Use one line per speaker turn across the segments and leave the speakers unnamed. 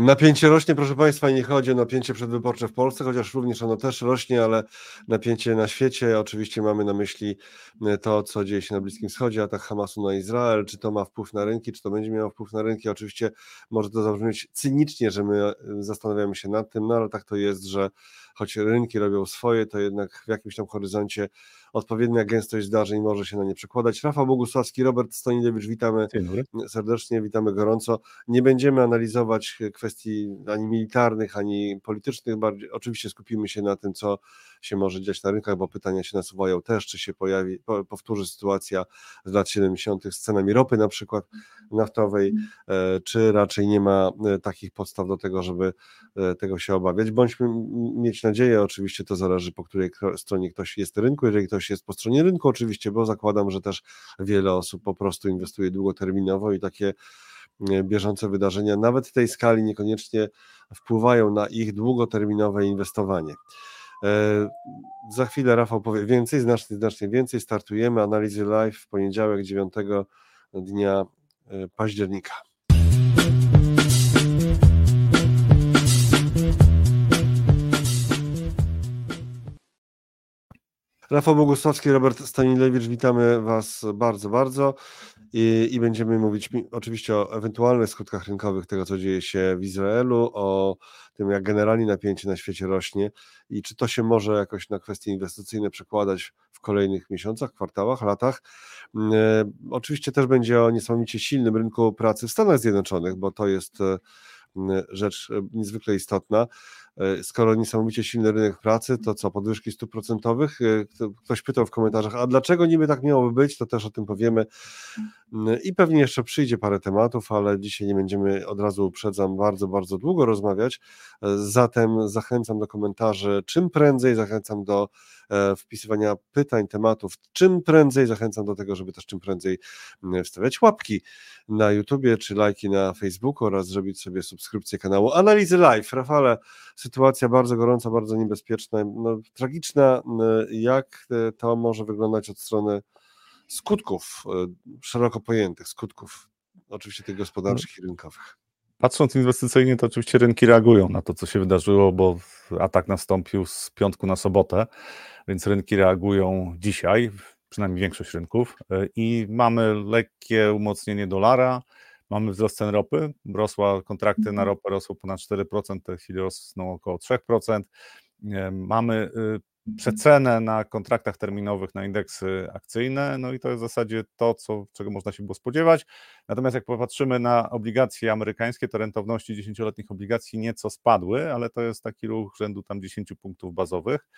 Napięcie rośnie, proszę Państwa, nie chodzi o napięcie przedwyborcze w Polsce, chociaż również ono też rośnie, ale napięcie na świecie. Oczywiście mamy na myśli e, to, co dzieje się na Bliskim Wschodzie, atak Hamasu na Izrael, czy to ma wpływ na rynki, czy to będzie miało wpływ na rynki. Oczywiście może to zabrzmieć cynicznie, że my e, zastanawiamy się nad tym, no ale tak to jest, że choć rynki robią swoje, to jednak w jakimś tam horyzoncie odpowiednia gęstość zdarzeń może się na nie przekładać. Rafał Bogusławski, Robert Stonilewicz, witamy serdecznie, witamy gorąco. Nie będziemy analizować kwestii ani militarnych, ani politycznych, bardziej oczywiście skupimy się na tym, co się może dziać na rynkach, bo pytania się nasuwają też, czy się pojawi, powtórzy sytuacja z lat 70. z cenami ropy na przykład naftowej, e, czy raczej nie ma e, takich podstaw do tego, żeby e, tego się obawiać. Bądźmy mieć nadzieję, oczywiście to zależy po której stronie ktoś jest rynku, jeżeli ktoś jest po stronie rynku oczywiście, bo zakładam, że też wiele osób po prostu inwestuje długoterminowo i takie bieżące wydarzenia, nawet tej skali niekoniecznie wpływają na ich długoterminowe inwestowanie. Za chwilę Rafał powie więcej, znacznie, znacznie więcej. Startujemy analizy live w poniedziałek 9 dnia października. Rafał Bogusławski, Robert Stanilewicz, witamy Was bardzo, bardzo i, i, będziemy mówić oczywiście o ewentualnych skutkach rynkowych tego, co dzieje się w Izraelu, o tym, jak generalnie napięcie na świecie rośnie i czy to się może jakoś na kwestie inwestycyjne przekładać w kolejnych miesiącach, kwartałach, latach. Mm, e, oczywiście też będzie o niesamowicie silnym rynku pracy w Stanach Zjednoczonych, bo to jest e, rzecz e, niezwykle istotna. E, skoro niesamowicie silny rynek pracy, to co, podwyżki stóp procentowych? E, ktoś pytał w komentarzach, a dlaczego niby tak miałoby być, to też o tym powiemy i pewnie jeszcze przyjdzie parę tematów, ale dzisiaj nie będziemy, od razu uprzedzam, bardzo, bardzo długo rozmawiać, zatem zachęcam do komentarzy czym prędzej, zachęcam do wpisywania pytań, tematów czym prędzej, zachęcam do tego, żeby też czym prędzej wstawiać łapki na YouTubie, czy lajki na Facebooku oraz zrobić sobie subskrypcję kanału Analizy Live. Rafale, sytuacja bardzo gorąca, bardzo niebezpieczna, no, tragiczna. Jak e, to może wyglądać od strony skutków, e, szeroko pojętych skutków, oczywiście tych gospodarczych i rynkowych?
Patrząc inwestycyjnie, to oczywiście rynki reagują na to, co się wydarzyło, bo atak nastąpił z piątku na sobotę, więc rynki reagują dzisiaj, przynajmniej większość rynków, i mamy lekkie umocnienie dolara, Mamy wzrost cen ropy, rosła kontrakty na mhm. ropę rosły ponad 4%, w tej chwili rosną około 3%. Mamy y, przecenę na kontraktach terminowych na indeksy akcyjne, no i to jest w zasadzie to, co, czego można się było spodziewać. Natomiast jak popatrzymy na obligacje amerykańskie, to rentowności 10-letnich obligacji nieco spadły, ale to jest taki ruch rzędu tam 10 punktów bazowych.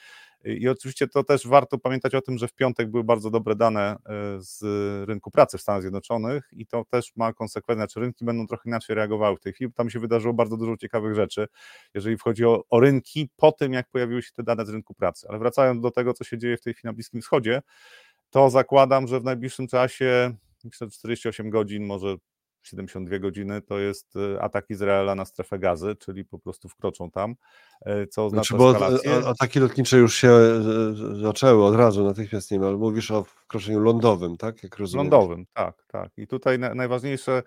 I oczywiście to też warto pamiętać o tym, że w piątek były bardzo dobre dane e, z rynku pracy w Stanach Zjednoczonych i to też ma konsekwencje, czy rynki będą trochę inaczej reagowały w tej chwili. Tam się wydarzyło bardzo dużo ciekawych rzeczy, jeżeli chodzi o, o rynki po tym, jak pojawiły się te dane z rynku pracy. Ale wracając do tego, co się dzieje w tej chwili na Bliskim Wschodzie, to zakładam, że w najbliższym czasie, myślę, 48 godzin, może 72 godziny to jest y, atak Izraela na strefę gazy, czyli po prostu wkroczą tam, y, co oznacza znaczy, bo eskalację.
Ataki lotnicze już się y, zaczęły od razu, natychmiast nie ma, ale mówisz o wkroczeniu lądowym, tak?
Jak rozumiem. Lądowym, tak, tak. I tutaj najważniejsze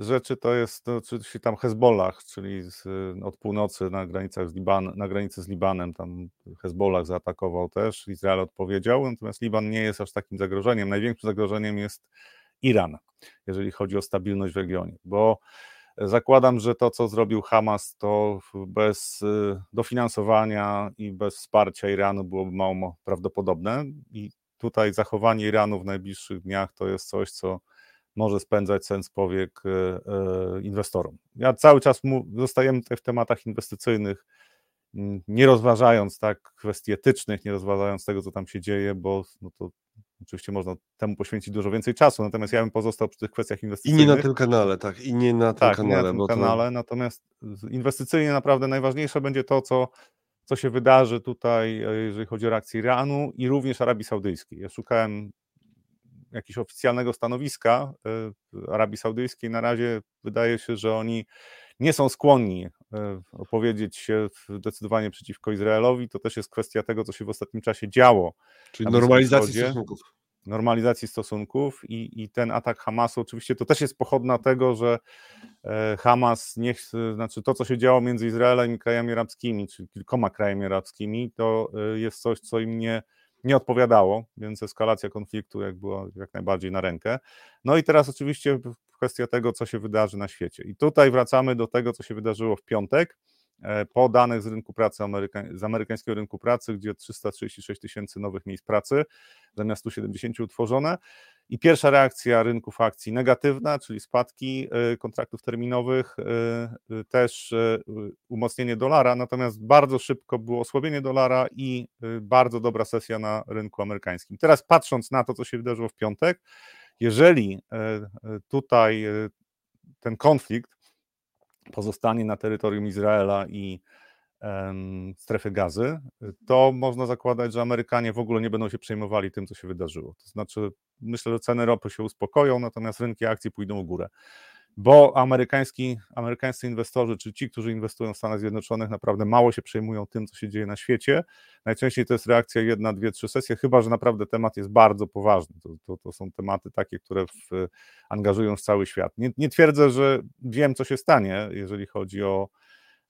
rzeczy to jest no, oczywiście tam Hezbollah, czyli z, od północy na granicach z Liban, na granicy z Libanem, tam Hezbollah zaatakował też, Izrael odpowiedział, natomiast Liban nie jest aż takim zagrożeniem. Największym zagrożeniem jest Iran, jeżeli chodzi o stabilność w regionie, bo zakładam, że to, co zrobił Hamas, to bez y, dofinansowania i bez wsparcia Iranu byłoby mało prawdopodobne i tutaj zachowanie Iranu w najbliższych dniach to jest coś, co może spędzać sens powiek y, y, inwestorom. Ja cały czas zostajemy tutaj w tematach inwestycyjnych, nie rozważając tak kwestii etycznych, nie rozważając tego, co tam się dzieje, bo no to Oczywiście można temu poświęcić dużo więcej czasu, natomiast ja bym pozostał przy tych kwestiach inwestycyjnych.
I nie na tym kanale, tak, i nie na tym
tak,
kanale.
Nie na tym kanale, to... natomiast inwestycyjnie naprawdę najważniejsze będzie to, co, co się wydarzy tutaj, e, jeżeli chodzi o reakcję Iranu i również Arabii Saudyjskiej. Ja szukałem jakiegoś oficjalnego stanowiska e, Arabii Saudyjskiej. Na razie wydaje się, że oni nie są skłonni opowiedzieć się zdecydowanie przeciwko Izraelowi. To też jest kwestia tego, co się w ostatnim czasie działo.
Czyli normalizacji stosunków.
Normalizacji stosunków i, i ten atak Hamasu, oczywiście to też jest pochodna tego, że e, Hamas, niech, znaczy to, co się działo między Izraelem i krajami arabskimi, czyli kilkoma krajami arabskimi, to e, jest coś, co im nie, nie odpowiadało, więc eskalacja konfliktu jak była jak najbardziej na rękę. No i teraz oczywiście kwestia tego, co się wydarzy na świecie. I tutaj wracamy do tego, co się wydarzyło w piątek, po danych z rynku pracy, Ameryka, z amerykańskiego rynku pracy, gdzie 336 tysięcy nowych miejsc pracy, zamiast 170 utworzone. I pierwsza reakcja rynków akcji negatywna, czyli spadki e, kontraktów terminowych, e, też umocnienie dolara, natomiast bardzo szybko było osłabienie dolara i bardzo dobra sesja na rynku amerykańskim. Teraz patrząc na to, co się wydarzyło w piątek, jeżeli tutaj ten konflikt pozostanie na terytorium Izraela i strefy gazy, to można zakładać, że Amerykanie w ogóle nie będą się przejmowali tym, co się wydarzyło. To znaczy, myślę, że ceny ropy się uspokoją, natomiast rynki akcji pójdą w górę bo amerykański, amerykańscy inwestorzy, czy ci, którzy inwestują w Stanach Zjednoczonych, naprawdę mało się przejmują tym, co się dzieje na świecie. Najczęściej to jest reakcja jedna, dwie, trzy sesje, chyba że naprawdę temat jest bardzo poważny. To, to, to są tematy takie, które w, angażują w cały świat. Nie, nie twierdzę, że wiem, co się stanie, jeżeli chodzi o,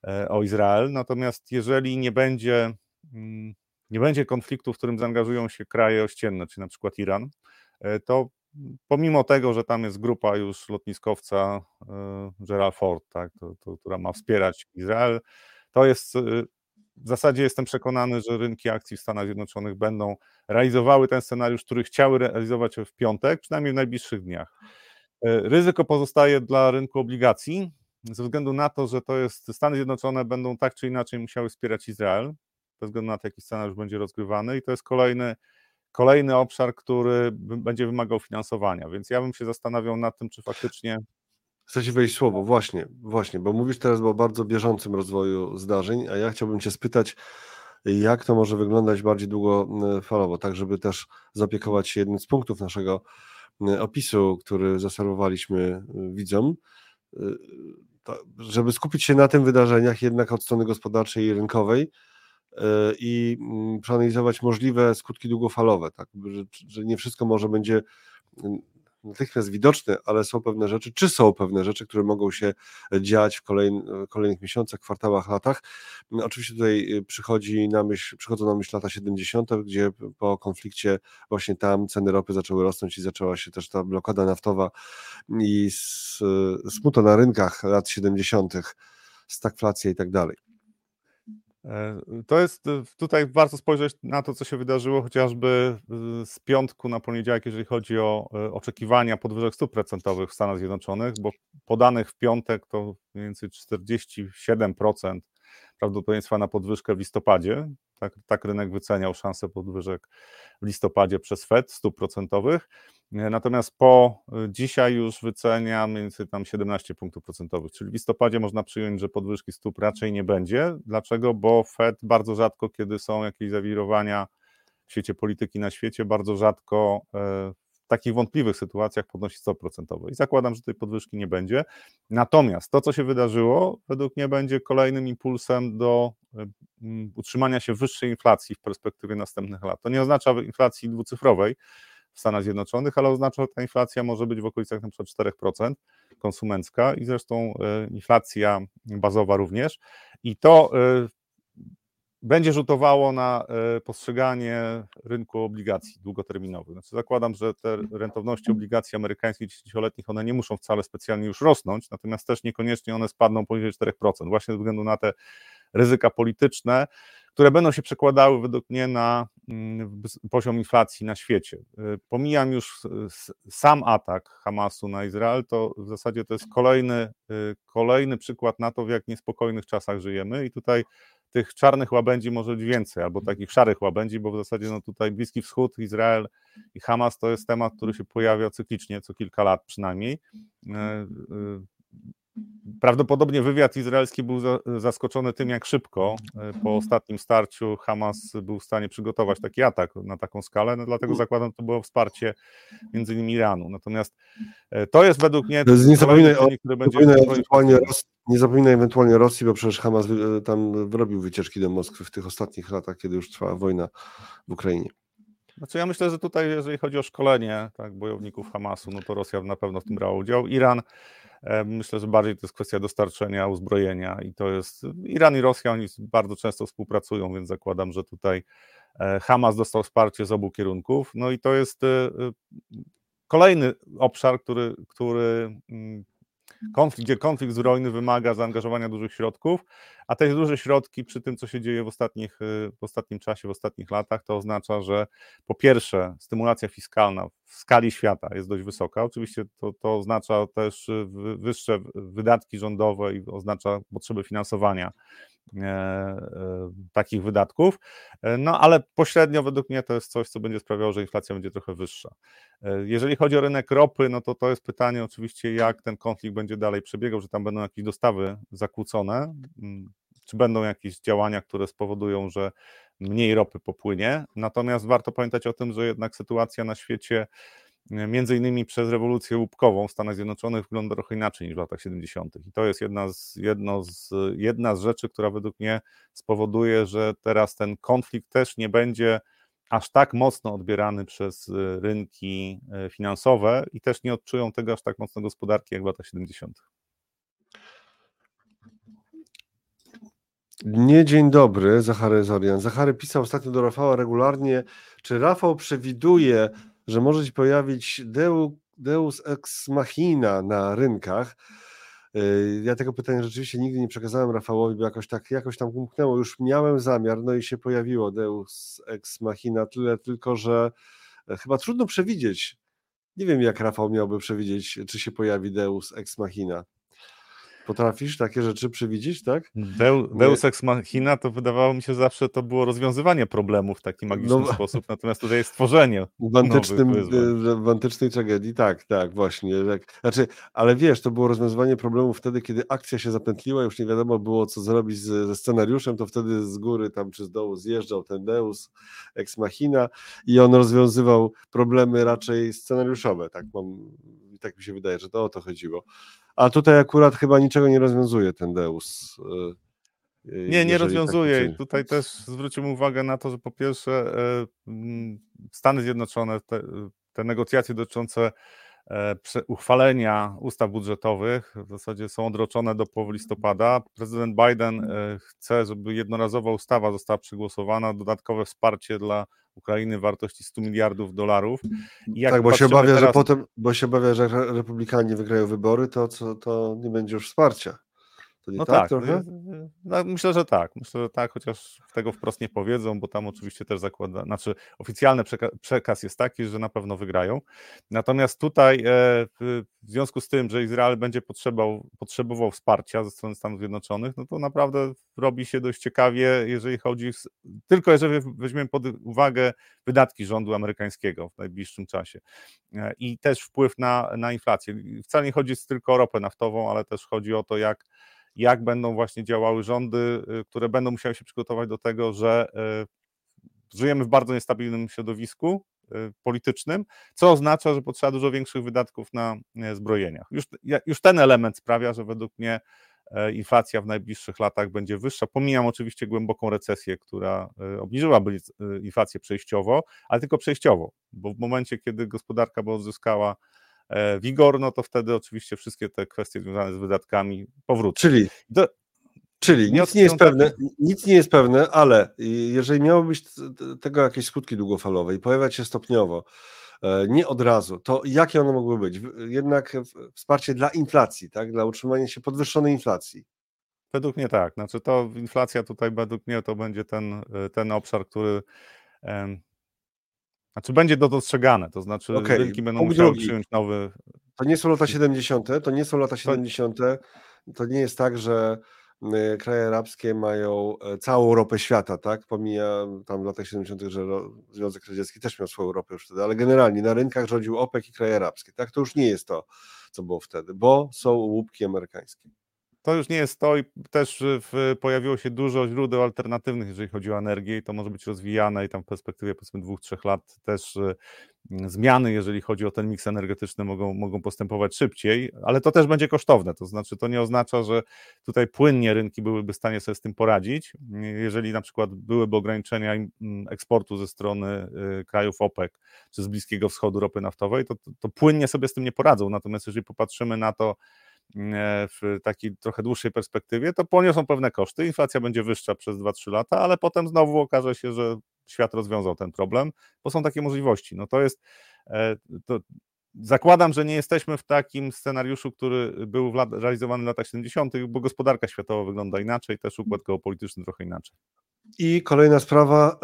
e, o Izrael, natomiast jeżeli nie będzie, mm, nie będzie konfliktu, w którym zaangażują się kraje ościenne, czyli na przykład Iran, e, to pomimo tego, że tam jest grupa już lotniskowca e, Gerald Ford, tak, to, to, która ma wspierać Izrael, to jest e, w zasadzie jestem przekonany, że rynki akcji w Stanach Zjednoczonych będą realizowały ten scenariusz, który chciały realizować w piątek, przynajmniej w najbliższych dniach. E, ryzyko pozostaje dla rynku obligacji, ze względu na to, że to jest Stany Zjednoczone będą tak czy inaczej musiały wspierać Izrael, bez względu na to, jaki scenariusz będzie rozgrywany, i to jest kolejny kolejny obszar, który będzie wymagał finansowania, więc ja bym się zastanawiał nad tym, czy faktycznie.
Chcę ci wejść słowo, właśnie, właśnie, bo mówisz teraz o bardzo bieżącym rozwoju zdarzeń, a ja chciałbym cię spytać, jak to może wyglądać bardziej długofalowo, tak żeby też zaopiekować się jednym z punktów naszego opisu, który zaserwowaliśmy widzom, żeby skupić się na tym wydarzeniach jednak od strony gospodarczej i rynkowej, i mm, przeanalizować możliwe skutki długofalowe, tak, że, że nie wszystko może będzie mm, natychmiast widoczne, ale są pewne rzeczy, czy są pewne rzeczy, które mogą się dziać w kolejnych miesiącach, kwartałach, latach. Oczywiście tutaj y, przychodzi na myśl, przychodzą na myśl lata 70., gdzie po konflikcie właśnie tam ceny ropy zaczęły rosnąć i zaczęła się też ta blokada naftowa i smuto na rynkach lat 70., stagflacja i tak dalej.
E, to jest e, tutaj warto spojrzeć na to, co się wydarzyło chociażby e, z piątku na poniedziałek, jeżeli chodzi o oczekiwania podwyżek stóp procentowych w Stanach Zjednoczonych, bo podanych w piątek to mniej więcej 47% prawdopodobieństwa na podwyżkę w listopadzie. Tak, tak rynek wyceniał szansę podwyżek w listopadzie przez Fed stóp procentowych. Natomiast po y, dzisiaj już wycenia więcej tam 17 punktów procentowych, czyli w listopadzie można przyjąć, że podwyżki stóp raczej nie będzie. Dlaczego? Bo Fed bardzo rzadko, kiedy są jakieś zawirowania w świecie polityki na świecie, bardzo rzadko e, w takich wątpliwych sytuacjach podnosi stopy procentowe. I zakładam, że tej podwyżki nie będzie. Natomiast to, co się wydarzyło, według mnie będzie kolejnym impulsem do e, utrzymania się wyższej inflacji w perspektywie następnych lat. To nie oznacza inflacji dwucyfrowej, w Stanach Zjednoczonych, ale oznacza, że ta inflacja może być w okolicach np. 4% konsumencka i zresztą e, inflacja bazowa również. I to e, będzie rzutowało na e, postrzeganie rynku obligacji długoterminowych. Znaczy zakładam, że te rentowności obligacji amerykańskich 10-letnich, one nie muszą wcale specjalnie już rosnąć, natomiast też niekoniecznie one spadną poniżej 4%, właśnie ze względu na te ryzyka polityczne, które będą się przekładały według mnie na mm, poziom inflacji na świecie. Y, pomijam już sam atak Hamasu na Izrael, to w zasadzie to jest kolejny, y, kolejny przykład na to, w jak niespokojnych czasach żyjemy i tutaj tych czarnych łabędzi może być więcej, albo takich szarych łabędzi, bo w zasadzie no tutaj Bliski Wschód, Izrael i Hamas to jest temat, który się pojawia cyklicznie, co kilka lat przynajmniej. Prawdopodobnie wywiad izraelski był zaskoczony tym, jak szybko e, po ostatnim starciu Hamas był w stanie przygotować taki atak na taką skalę, no dlatego zakładam, że to było wsparcie między innymi Iranu. Natomiast e, to jest według mnie...
Nie zapominaj, o, który będzie ewentualnie Rosji, nie zapominaj ewentualnie Rosji, bo przecież Hamas e, tam wyrobił wycieczki do Moskwy w tych ostatnich latach, kiedy już trwała wojna w Ukrainie.
Znaczy ja myślę, że tutaj jeżeli chodzi o szkolenie tak, bojowników Hamasu, no to Rosja na pewno w tym brała udział. Iran Myślę, że bardziej to jest kwestia dostarczenia uzbrojenia i to jest Iran i Rosja, oni bardzo często współpracują, więc zakładam, że tutaj Hamas dostał wsparcie z obu kierunków. No i to jest kolejny obszar, który, który mm, konflikt, gdzie konflikt zbrojny wymaga zaangażowania dużych środków, a te duże środki przy tym, co się dzieje w, ostatnich, y, w ostatnim czasie, w ostatnich latach, to oznacza, że po pierwsze stymulacja fiskalna w skali świata jest dość wysoka. Oczywiście to, to oznacza też y, wyższe wydatki rządowe i oznacza potrzeby finansowania takich wydatków, e, no ale pośrednio według mnie to jest coś, co będzie sprawiało, że inflacja będzie trochę wyższa. Jeżeli chodzi o rynek ropy, no to to jest pytanie oczywiście, jak ten konflikt będzie dalej przebiegał, że tam będą jakieś dostawy zakłócone, mm, czy będą jakieś działania, które spowodują, że mniej ropy popłynie. Natomiast warto pamiętać o tym, że jednak sytuacja na świecie między innymi przez rewolucję łupkową w Stanach Zjednoczonych wygląda trochę inaczej niż w latach 70. I to jest jedna z, jedno z, jedna z rzeczy, która według mnie spowoduje, że teraz ten konflikt też nie będzie aż tak mocno odbierany przez y, rynki y, finansowe i też nie odczują tego aż tak mocno gospodarki jak w latach 70.
Nie dzień dobry, Zachary Zorian. Zachary pisał ostatnio do Rafała regularnie, czy Rafał przewiduje że może się pojawić Deus ex machina na rynkach. Y, ja tego pytania rzeczywiście nigdy nie przekazałem Rafałowi, bo jakoś tak jakoś tam umknęło. Już miałem zamiar, no i się pojawiło Deus ex machina, tyle tylko, że e, chyba trudno przewidzieć. Nie wiem, jak Rafał miałby przewidzieć, czy się pojawi Deus ex machina. Potrafisz takie rzeczy przewidzieć, tak?
Deus ex machina to wydawało mi się zawsze to było rozwiązywanie problemu w taki magiczny no, sposób, natomiast tutaj jest tworzenie
w, antycznym, w antycznej tragedii, tak, tak, właśnie. Tak. Znaczy, ale wiesz, to było rozwiązywanie problemu wtedy, kiedy akcja się zapętliła, już nie wiadomo było, co zrobić z, ze scenariuszem, to wtedy z góry tam czy z dołu zjeżdżał ten Deus ex machina i on rozwiązywał problemy raczej scenariuszowe, tak mam, tak mi się wydaje, że to o to chodziło. A tutaj akurat chyba niczego nie rozwiązuje ten Deus.
Y, y, nie, nie tak rozwiązuje. Tak tutaj też zwrócimy uwagę na to, że po pierwsze y, Stany Zjednoczone, te, te negocjacje dotyczące uchwalenia ustaw budżetowych w zasadzie są odroczone do połowy listopada. Prezydent Biden e, chce, żeby jednorazowa ustawa została przegłosowana, dodatkowe wsparcie dla Ukrainy wartości 100 miliardów dolarów.
tak, bo się obawia, teraz... że potem, bo się obawia, że republikanie wygrają wybory, to, co, to nie będzie już wsparcia.
To nie no tak, tak trochę? No, myślę, że tak. Myślę, że tak, chociaż tego wprost nie powiedzą, bo tam oczywiście też zakłada, znaczy oficjalny przekaz jest taki, że na pewno wygrają. Natomiast tutaj e, w związku z tym, że Izrael będzie potrzebował, potrzebował wsparcia ze strony Stanów Zjednoczonych, no to naprawdę robi się dość ciekawie, jeżeli chodzi, tylko jeżeli weźmiemy pod uwagę wydatki rządu amerykańskiego w najbliższym czasie e, i też wpływ na, na inflację. Wcale nie chodzi tylko o ropę naftową, ale też chodzi o to, jak jak będą właśnie działały rządy, y, które będą musiały się przygotować do tego, że y, żyjemy w bardzo niestabilnym środowisku y, politycznym, co oznacza, że potrzeba dużo większych wydatków na zbrojeniach. Już, już ten element sprawia, że według mnie inflacja w najbliższych latach będzie wyższa. Pomijam oczywiście głęboką recesję, która obniżyłaby inflację przejściowo, ale tylko przejściowo, bo w momencie, kiedy gospodarka by odzyskała wigor, no to wtedy oczywiście wszystkie te kwestie związane z wydatkami powrócą.
Czyli, Do, czyli nic nie jest pewne, nic nie jest pewne, ale jeżeli miało być tego jakieś skutki długofalowe i pojawiać się stopniowo, e, nie od razu, to jakie one mogły być? Jednak wsparcie dla inflacji, tak? dla utrzymania się podwyższonej inflacji.
Według mnie tak. Znaczy to inflacja tutaj według mnie to będzie ten, e, ten obszar, który znaczy będzie to dostrzegane, to znaczy okay. rynki będą Punkt musiały drugi. przyjąć nowy...
To nie są lata 70., to nie są lata 70., to nie jest tak, że y, kraje arabskie mają e, całą ropę świata, tak? Pomija tam w latach 70., że Związek Radziecki też miał swoją ropę już wtedy, ale generalnie na rynkach rządził OPEC i kraje arabskie, tak? To już nie jest to, co było wtedy, bo są łupki amerykańskie
to już nie jest to i też w, pojawiło się dużo źródeł alternatywnych, jeżeli chodzi o energię i to może być rozwijane i tam w perspektywie powiedzmy dwóch, trzech lat też y, zmiany, jeżeli chodzi o ten miks energetyczny mogą, mogą postępować szybciej, ale to też będzie kosztowne, to znaczy to nie oznacza, że tutaj płynnie rynki byłyby w stanie sobie z tym poradzić, jeżeli na przykład byłyby ograniczenia eksportu ze strony y, krajów OPEC czy z Bliskiego Wschodu ropy naftowej, to, to, to płynnie sobie z tym nie poradzą, natomiast jeżeli popatrzymy na to, w takiej trochę dłuższej perspektywie, to poniosą pewne koszty. Inflacja będzie wyższa przez 2-3 lata, ale potem znowu okaże się, że świat rozwiązał ten problem, bo są takie możliwości. No to jest, e, to zakładam, że nie jesteśmy w takim scenariuszu, który był realizowany w latach 70., bo gospodarka światowa wygląda inaczej, też układ geopolityczny trochę inaczej.
I kolejna sprawa,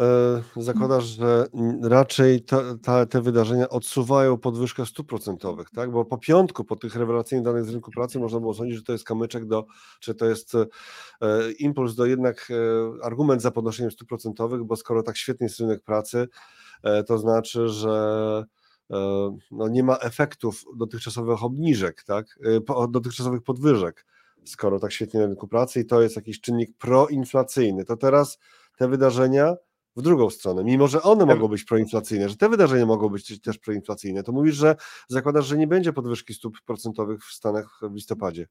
e, zakładasz, że raczej ta, ta, te wydarzenia odsuwają podwyżkę stóp procentowych, tak? Bo po piątku, po tych rewelacyjnych danych z rynku pracy można było sądzić, że to jest kamyczek do, czy to jest e, impuls do jednak e, argument za podnoszeniem stóp procentowych, bo skoro tak świetny jest rynek pracy, to znaczy, że no nie ma efektów dotychczasowych obniżek, tak? dotychczasowych podwyżek skoro tak świetnie na rynku pracy i to jest jakiś czynnik proinflacyjny, to teraz te wydarzenia w drugą stronę, mimo że one mogą być proinflacyjne, że te wydarzenia mogą być też proinflacyjne, to mówisz, że zakładasz, że nie będzie podwyżki stóp procentowych w Stanach w listopadzie.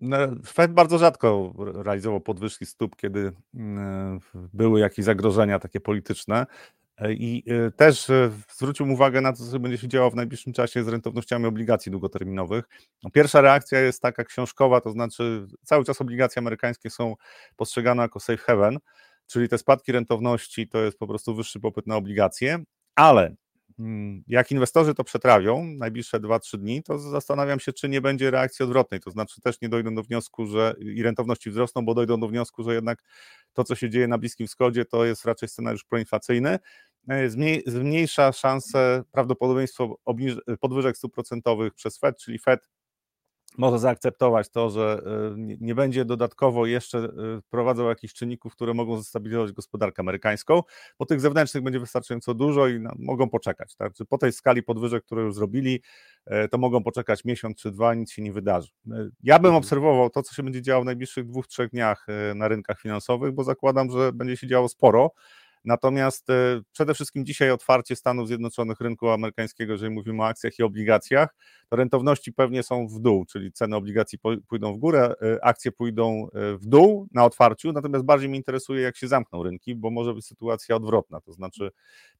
No, Fed bardzo rzadko realizował podwyżki stóp, kiedy mm, były jakieś zagrożenia takie polityczne. I y, też y, zwrócił uwagę na to, co będzie się działo w najbliższym czasie z rentownościami obligacji długoterminowych. No, pierwsza reakcja jest taka książkowa, to znaczy cały czas obligacje amerykańskie są postrzegane jako safe haven, czyli te spadki rentowności to jest po prostu wyższy popyt na obligacje, ale mm, jak inwestorzy to przetrawią najbliższe 2-3 dni, to zastanawiam się, czy nie będzie reakcji odwrotnej, to znaczy też nie dojdą do wniosku, że i rentowności wzrosną, bo dojdą do wniosku, że jednak to, co się dzieje na Bliskim Wschodzie, to jest raczej scenariusz proinflacyjny, E, zmniejsza szansę, prawdopodobieństwo podwyżek stóp procentowych przez Fed, czyli Fed może zaakceptować to, że e, nie będzie dodatkowo jeszcze e, wprowadzał jakichś czynników, które mogą zestabilizować gospodarkę amerykańską, bo tych zewnętrznych będzie wystarczająco dużo i no, mogą poczekać. Tak? Po tej skali podwyżek, które już zrobili, to mogą poczekać miesiąc czy dwa, nic się nie wydarzy. Ja bym mhm. obserwował to, co się będzie działo w najbliższych dwóch, trzech dniach na rynkach finansowych, bo zakładam, że będzie się działo sporo. Natomiast e, przede wszystkim dzisiaj otwarcie Stanów Zjednoczonych rynku amerykańskiego, jeżeli mówimy o akcjach i obligacjach, to rentowności pewnie są w dół, czyli ceny obligacji pójdą w górę, e, akcje pójdą e, w dół na otwarciu, natomiast bardziej mnie interesuje, jak się zamkną rynki, bo może być sytuacja odwrotna, to znaczy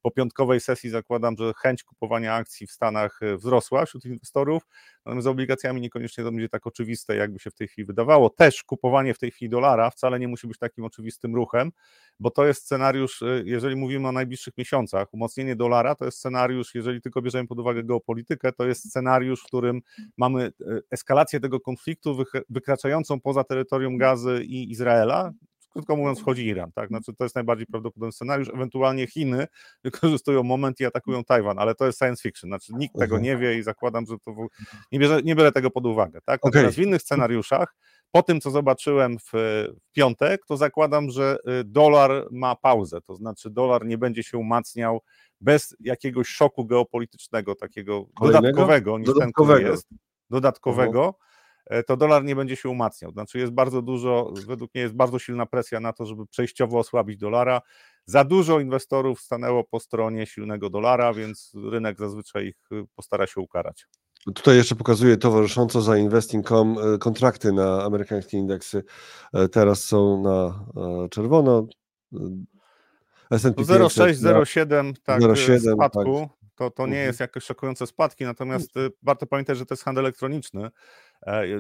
po piątkowej sesji zakładam, że chęć kupowania akcji w Stanach wzrosła wśród inwestorów, natomiast z obligacjami niekoniecznie to będzie tak oczywiste, jakby się w tej chwili wydawało. Też kupowanie w tej chwili dolara wcale nie musi być takim oczywistym ruchem, bo to jest scenariusz, y, jeżeli mówimy o najbliższych miesiącach, umocnienie dolara to jest scenariusz, jeżeli tylko bierzemy pod uwagę geopolitykę, to jest scenariusz, w którym mamy y, eskalację tego konfliktu wykraczającą poza terytorium Gazy i Izraela, krótko mówiąc, wchodzi Iran, tak? Znaczy, to jest najbardziej prawdopodobny scenariusz. Ewentualnie Chiny wykorzystują moment i atakują Tajwan, ale to jest science fiction. Znaczy, nikt tego mhm. nie wie i zakładam, że to nie, bierze, nie biorę tego pod uwagę, tak? Natomiast okay. w innych scenariuszach po tym, co zobaczyłem w, piątek, to zakładam, że y, dolar ma pauzę, to znaczy dolar nie będzie się umacniał bez jakiegoś szoku geopolitycznego, takiego Kolejnego? dodatkowego niż dodatkowego. ten, który jest, dodatkowego, to dolar nie będzie się umacniał. Znaczy jest bardzo dużo, według mnie jest bardzo silna presja na to, żeby przejściowo osłabić dolara. Za dużo inwestorów stanęło po stronie silnego dolara, więc rynek zazwyczaj ich y, postara się ukarać.
Tutaj jeszcze pokazuję towarzysząco za Investing.com e, kontrakty na amerykańskie indeksy. E, teraz są na e, czerwono.
S&P 0,6-0,7 tak, 0,7, spadku. Tak. To, to nie mhm. jest jakieś szokujące spadki, natomiast warto pamiętać, że to jest handel elektroniczny.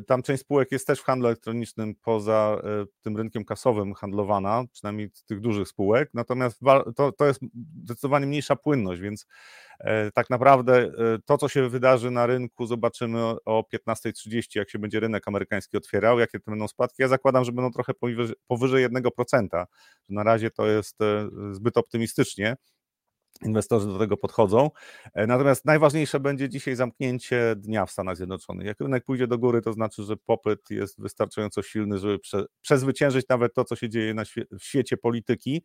Tam część spółek jest też w handlu elektronicznym poza tym rynkiem kasowym handlowana, przynajmniej tych dużych spółek, natomiast to, to jest zdecydowanie mniejsza płynność, więc E, tak naprawdę e, to, co się wydarzy na rynku, zobaczymy o 15.30, jak się będzie rynek amerykański otwierał, jakie to będą spadki. Ja zakładam, że będą trochę powyżej, powyżej 1%. Na razie to jest e, zbyt optymistycznie inwestorzy do tego podchodzą. E, natomiast najważniejsze będzie dzisiaj zamknięcie dnia w Stanach Zjednoczonych. Jak rynek pójdzie do góry, to znaczy, że popyt jest wystarczająco silny, żeby prze, przezwyciężyć nawet to, co się dzieje na świe, w świecie polityki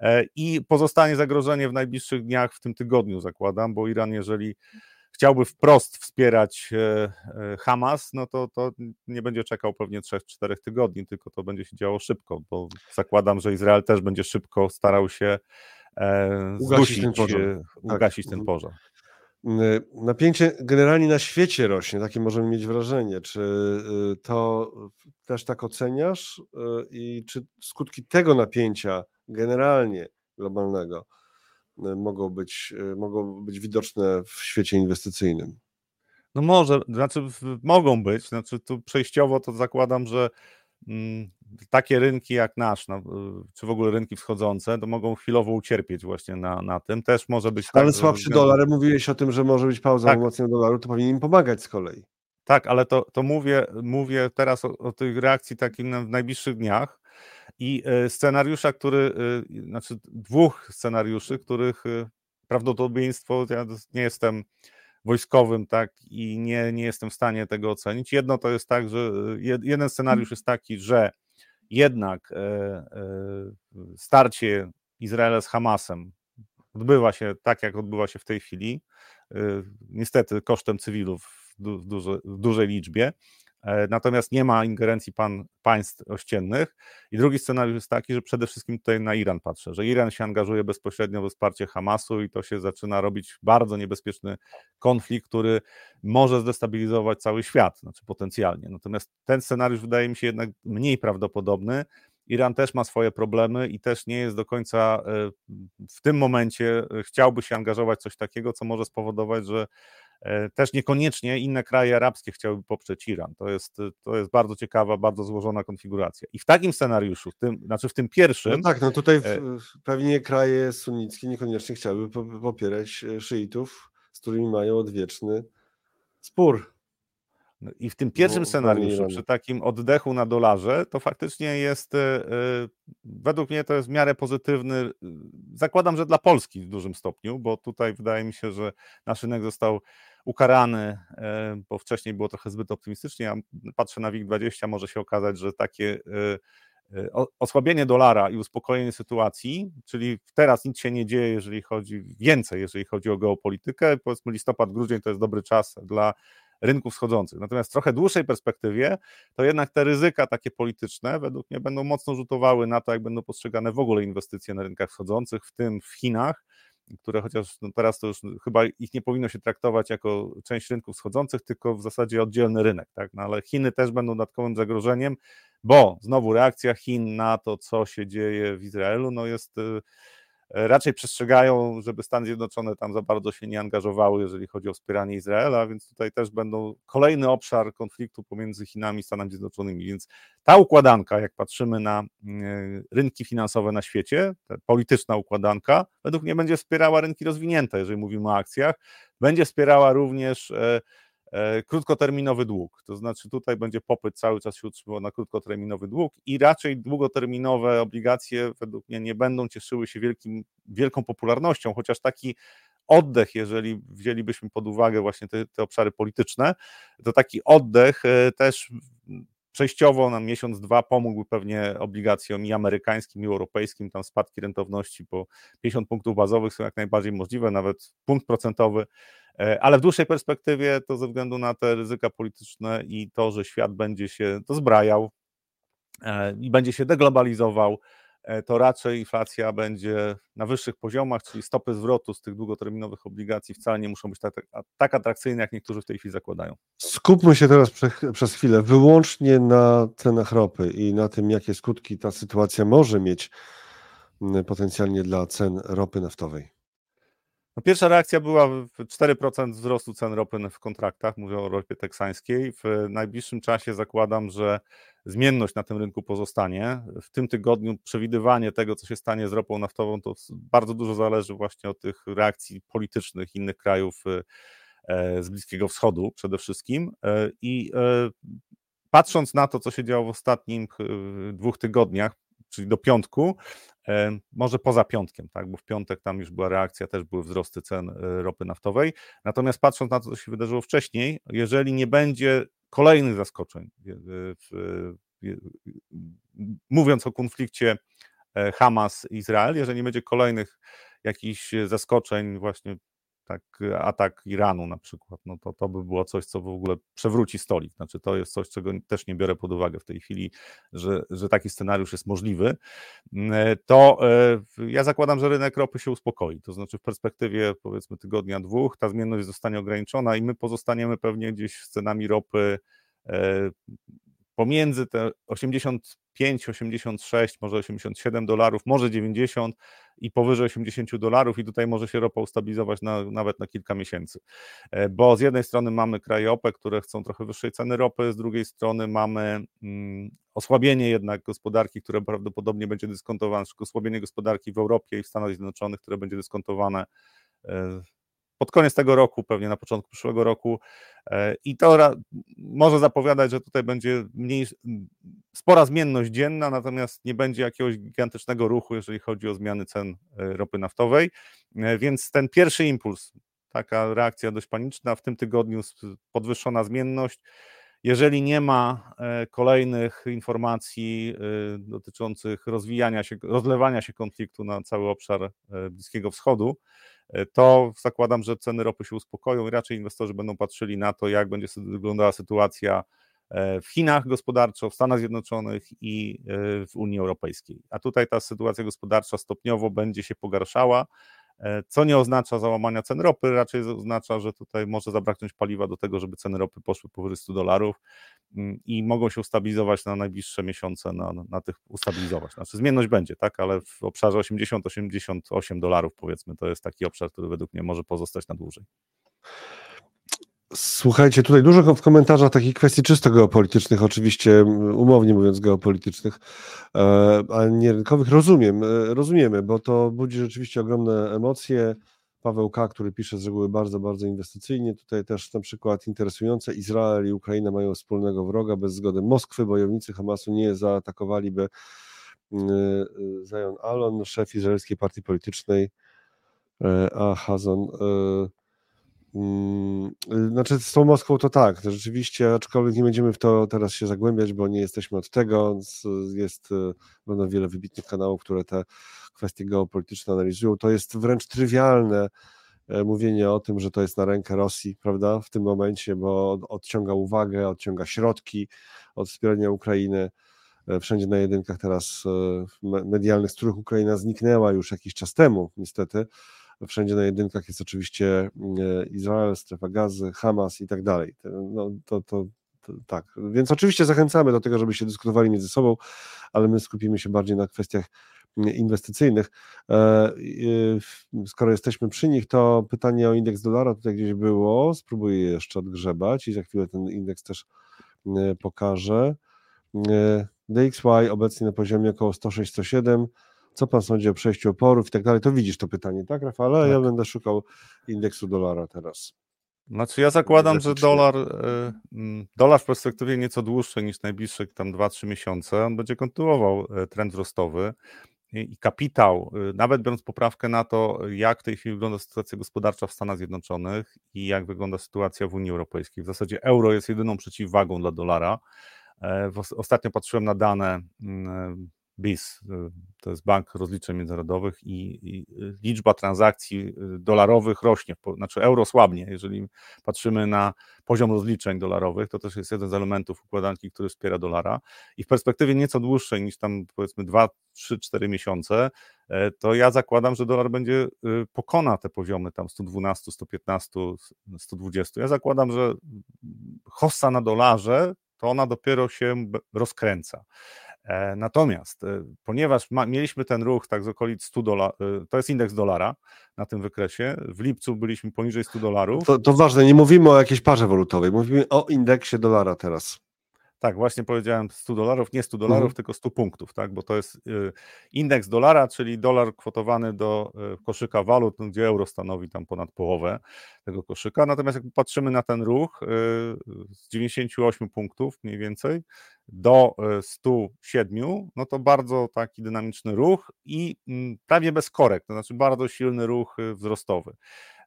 e, i pozostanie zagrożenie w najbliższych dniach, w tym tygodniu zakładam, bo Iran, jeżeli chciałby wprost wspierać e, Hamas, no to, to nie będzie czekał pewnie 3-4 tygodni, tylko to będzie się działo szybko, bo zakładam, że Izrael też będzie szybko starał się e, ugasić, ten pożar. Tak. ugasić ten mhm. pożar.
Napięcie generalnie na świecie rośnie, takie możemy mieć wrażenie. Czy y, to też tak oceniasz i czy skutki tego napięcia generalnie globalnego mogą być, mogą być widoczne w świecie inwestycyjnym?
No może, znaczy mogą być, znaczy tu przejściowo to zakładam, że mm, takie rynki jak nasz, no, czy w ogóle rynki wschodzące, to mogą chwilowo ucierpieć właśnie na, na tym. Też może być
Ale tak, słabszy względu... dolar, mówiłeś o tym, że może być pauza tak. umocnienia dolaru, to powinien im pomagać z kolei.
Tak, ale to, to mówię, mówię teraz o, o tej reakcji takiej w najbliższych dniach i e, scenariusza, który, e, znaczy dwóch scenariuszy, których prawdopodobieństwo, ja nie jestem wojskowym, tak, i nie, nie jestem w stanie tego ocenić. Jedno to jest tak, że jeden scenariusz jest taki, że jednak starcie Izraela z Hamasem odbywa się tak, jak odbywa się w tej chwili, niestety kosztem cywilów w, w dużej liczbie, e, natomiast nie ma ingerencji pan, państw ościennych. I drugi scenariusz jest taki, że przede wszystkim tutaj na Iran patrzę, że Iran się angażuje bezpośrednio we wsparcie Hamasu i to się zaczyna robić bardzo niebezpieczny konflikt, który może zdestabilizować cały świat, znaczy potencjalnie. Natomiast ten scenariusz wydaje mi się jednak mniej prawdopodobny. Iran też ma swoje problemy i też nie jest do końca e, w tym momencie e, chciałby się angażować w coś takiego, co może spowodować, że E, też niekoniecznie inne kraje arabskie chciałyby poprzeć Iran. To jest, to jest bardzo ciekawa, bardzo złożona konfiguracja. I w takim scenariuszu, w tym, znaczy w tym pierwszym. No
tak, no tutaj w, e, pewnie kraje sunnickie niekoniecznie chciałyby popierać e, szyitów, z którymi mają odwieczny spór.
No I w tym pierwszym no, scenariuszu, przy takim oddechu na dolarze, to faktycznie jest, według mnie to jest w miarę pozytywny. Zakładam, że dla Polski w dużym stopniu, bo tutaj wydaje mi się, że nasz rynek został ukarany, e, bo wcześniej było trochę zbyt optymistycznie. Ja patrzę na WIG20, może się okazać, że takie e, e, osłabienie dolara i uspokojenie sytuacji, czyli teraz nic się nie dzieje, jeżeli chodzi więcej, jeżeli chodzi o geopolitykę. Powiedzmy listopad, grudzień to jest dobry czas dla rynków wschodzących. Natomiast w trochę dłuższej perspektywie, to jednak te ryzyka takie polityczne według mnie będą mocno rzutowały na to, jak będą postrzegane w ogóle inwestycje na rynkach wschodzących, w tym w Chinach, które chociaż no teraz to już chyba ich nie powinno się traktować jako część rynków wschodzących, tylko w zasadzie oddzielny rynek, tak? No ale Chiny też będą dodatkowym zagrożeniem, bo znowu reakcja Chin na to, co się dzieje w Izraelu, no jest y, raczej przestrzegają, żeby Stany Zjednoczone tam za bardzo się nie angażowały, jeżeli chodzi o wspieranie Izraela, więc tutaj też będą kolejny obszar konfliktu pomiędzy Chinami i Stanami Zjednoczonymi. Więc ta układanka, jak patrzymy na e, rynki finansowe na świecie, polityczna układanka, według mnie będzie wspierała rynki rozwinięte, jeżeli mówimy o akcjach, będzie wspierała również E, krótkoterminowy dług. To znaczy tutaj będzie popyt cały czas się utrzymywał na krótkoterminowy dług i raczej długoterminowe obligacje według mnie nie będą cieszyły się wielkim, wielką popularnością, chociaż taki oddech, jeżeli wzięlibyśmy pod uwagę właśnie te, te obszary polityczne, to taki oddech e, też przejściowo na miesiąc, dwa pomógłby pewnie obligacjom i amerykańskim, i europejskim, tam spadki rentowności po 50 punktów bazowych są jak najbardziej możliwe, nawet punkt procentowy. E, ale w dłuższej perspektywie to ze względu na te ryzyka polityczne i to, że świat będzie się dozbrajał e, i będzie się deglobalizował, to raczej inflacja będzie na wyższych poziomach, czyli stopy zwrotu z tych długoterminowych obligacji wcale nie muszą być tak, tak atrakcyjne, jak niektórzy w tej chwili zakładają.
Skupmy się teraz przez, przez chwilę wyłącznie na cenach ropy i na tym, jakie skutki ta sytuacja może mieć potencjalnie dla cen ropy naftowej.
No pierwsza reakcja była 4% wzrostu cen ropy w kontraktach, mówię o ropie teksańskiej. W najbliższym czasie zakładam, że zmienność na tym rynku pozostanie. W tym tygodniu przewidywanie tego, co się stanie z ropą naftową, to bardzo dużo zależy właśnie od tych reakcji politycznych innych krajów e, z Bliskiego Wschodu przede wszystkim. E, I e, patrząc na to, co się działo w ostatnich dwóch tygodniach, czyli do piątku, może poza piątkiem, tak, bo w piątek tam już była reakcja, też były wzrosty cen e, ropy naftowej. Natomiast patrząc na to, co się wydarzyło wcześniej, jeżeli nie będzie kolejnych zaskoczeń, mówiąc o konflikcie e, Hamas-Izrael, jeżeli nie będzie kolejnych jakichś zaskoczeń właśnie tak, atak Iranu na przykład, no to to by było coś, co w ogóle przewróci stolik. Znaczy, to jest coś, czego też nie biorę pod uwagę w tej chwili, że, że taki scenariusz jest możliwy. Mm, to e, ja zakładam, że rynek ropy się uspokoi. To znaczy, w perspektywie powiedzmy tygodnia, dwóch, ta zmienność zostanie ograniczona i my pozostaniemy pewnie gdzieś z cenami ropy e, pomiędzy te 85, 86, może 87 dolarów, może 90 i powyżej 80 dolarów i tutaj może się ropa ustabilizować na, nawet na kilka miesięcy. E, bo z jednej strony mamy kraje OPEC, które chcą trochę wyższej ceny ropy, z drugiej strony mamy mm, osłabienie jednak gospodarki, które prawdopodobnie będzie dyskontowane, osłabienie gospodarki w Europie i w Stanach Zjednoczonych, które będzie dyskontowane e, pod koniec tego roku, pewnie na początku przyszłego roku. E, I to może zapowiadać, że tutaj będzie mniej, spora zmienność dzienna, natomiast nie będzie jakiegoś gigantycznego ruchu, jeżeli chodzi o zmiany cen e, ropy naftowej. E, więc ten pierwszy impuls, taka reakcja dość paniczna, w tym tygodniu podwyższona zmienność. Jeżeli nie ma kolejnych informacji dotyczących rozwijania się, rozlewania się konfliktu na cały obszar Bliskiego Wschodu, to zakładam, że ceny ropy się uspokoją i raczej inwestorzy będą patrzyli na to, jak będzie wyglądała sytuacja e, w Chinach gospodarczo, w Stanach Zjednoczonych i e, w Unii Europejskiej. A tutaj ta sytuacja gospodarcza stopniowo będzie się pogarszała, co nie oznacza załamania cen ropy, raczej oznacza, że tutaj może zabraknąć paliwa do tego, żeby ceny ropy poszły powyżej 100 dolarów mm, i mogą się ustabilizować na najbliższe miesiące, na, na tych ustabilizować. Znaczy zmienność będzie, tak, ale w obszarze 80-88 dolarów powiedzmy, to jest taki obszar, który według mnie może pozostać na dłużej.
Słuchajcie, tutaj dużo w komentarzach takich kwestii czysto geopolitycznych, oczywiście umownie mówiąc geopolitycznych, e, ale nie rynkowych. Rozumiem, e, rozumiemy, bo to budzi rzeczywiście ogromne emocje. Paweł K., który pisze z reguły bardzo, bardzo inwestycyjnie. Tutaj też na przykład interesujące, Izrael i Ukraina mają wspólnego wroga. Bez zgody Moskwy bojownicy Hamasu nie zaatakowaliby e, Zion Alon, szef izraelskiej partii politycznej, a Hazon znaczy z tą Moskwą to tak, to rzeczywiście, aczkolwiek nie będziemy w to teraz się zagłębiać, bo nie jesteśmy od tego. Jest e, będą wiele wybitnych kanałów, które te kwestie geopolityczne analizują. To jest wręcz trywialne e, mówienie o tym, że to jest na rękę Rosji, prawda, w tym momencie, bo odciąga uwagę, odciąga środki od wspierania Ukrainy. E, wszędzie na jedynkach teraz medialnych, z których Ukraina zniknęła już jakiś czas temu, niestety Wszędzie na jedynkach jest oczywiście mm, e, Izrael, strefa gazy, Hamas i tak dalej. No, to, to, to, tak. Więc oczywiście zachęcamy do tego, żebyście dyskutowali między sobą, ale my skupimy się bardziej na kwestiach mm, inwestycyjnych. E, skoro jesteśmy przy nich, to pytanie o indeks dolara tutaj gdzieś było. Spróbuję jeszcze odgrzebać i za chwilę ten indeks też mm, pokażę. DXY obecnie na poziomie około 106-107 co pan sądzi o przejściu oporów i tak dalej, to widzisz to pytanie, tak Rafale? Tak. Ja będę szukał indeksu dolara teraz.
Znaczy ja zakładam, że dolar, e, mm, dolar w perspektywie nieco dłuższej niż najbliższe tam 2-3 miesiące, on będzie kontynuował e, trend wzrostowy i kapitał, e, nawet biorąc poprawkę na to, jak w tej chwili wygląda sytuacja gospodarcza w Stanach Zjednoczonych i jak wygląda sytuacja w Unii Europejskiej. W zasadzie euro jest jedyną przeciwwagą dla dolara. Ostatnio patrzyłem na dane mm, BIS, y, to jest Bank Rozliczeń Międzynarodowych i, i, liczba transakcji y, dolarowych rośnie, znaczy euro słabnie. Jeżeli patrzymy na poziom rozliczeń dolarowych, to też jest jeden z elementów układanki, który wspiera dolara i w perspektywie nieco dłuższej niż tam powiedzmy 2, 3, 4 miesiące, e, to ja zakładam, że dolar będzie y, pokona te poziomy tam 112, 115, 120. Ja zakładam, że hossa na dolarze to ona dopiero się rozkręca. E, natomiast, e, ponieważ ma, mieliśmy ten ruch tak z okolic 100 dolarów, to jest indeks dolara na tym wykresie, w lipcu byliśmy poniżej 100 dolarów.
To, to ważne, nie mówimy o jakiejś parze walutowej, mówimy o indeksie dolara teraz.
Tak, właśnie powiedziałem 100 dolarów, nie 100 dolarów, mhm. tylko 100 punktów, tak, bo to jest y, indeks dolara, czyli dolar kwotowany do y, koszyka walut, no, gdzie euro stanowi tam ponad połowę tego koszyka. Natomiast jak patrzymy na ten ruch y, z 98 punktów mniej więcej do 107, no to bardzo taki dynamiczny ruch i mm, prawie bez korek, to znaczy bardzo silny ruch wzrostowy.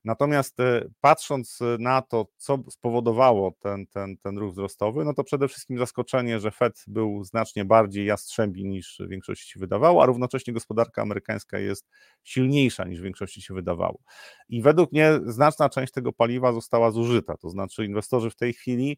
Natomiast e, patrząc e, na to, co spowodowało ten, ten, ten ruch wzrostowy, no to przede wszystkim zaskoczenie, że Fed był znacznie bardziej jastrzębi niż większości się wydawało, a równocześnie gospodarka amerykańska jest silniejsza niż większości się wydawało. I według mnie znaczna część tego paliwa została zużyta, to znaczy inwestorzy w tej chwili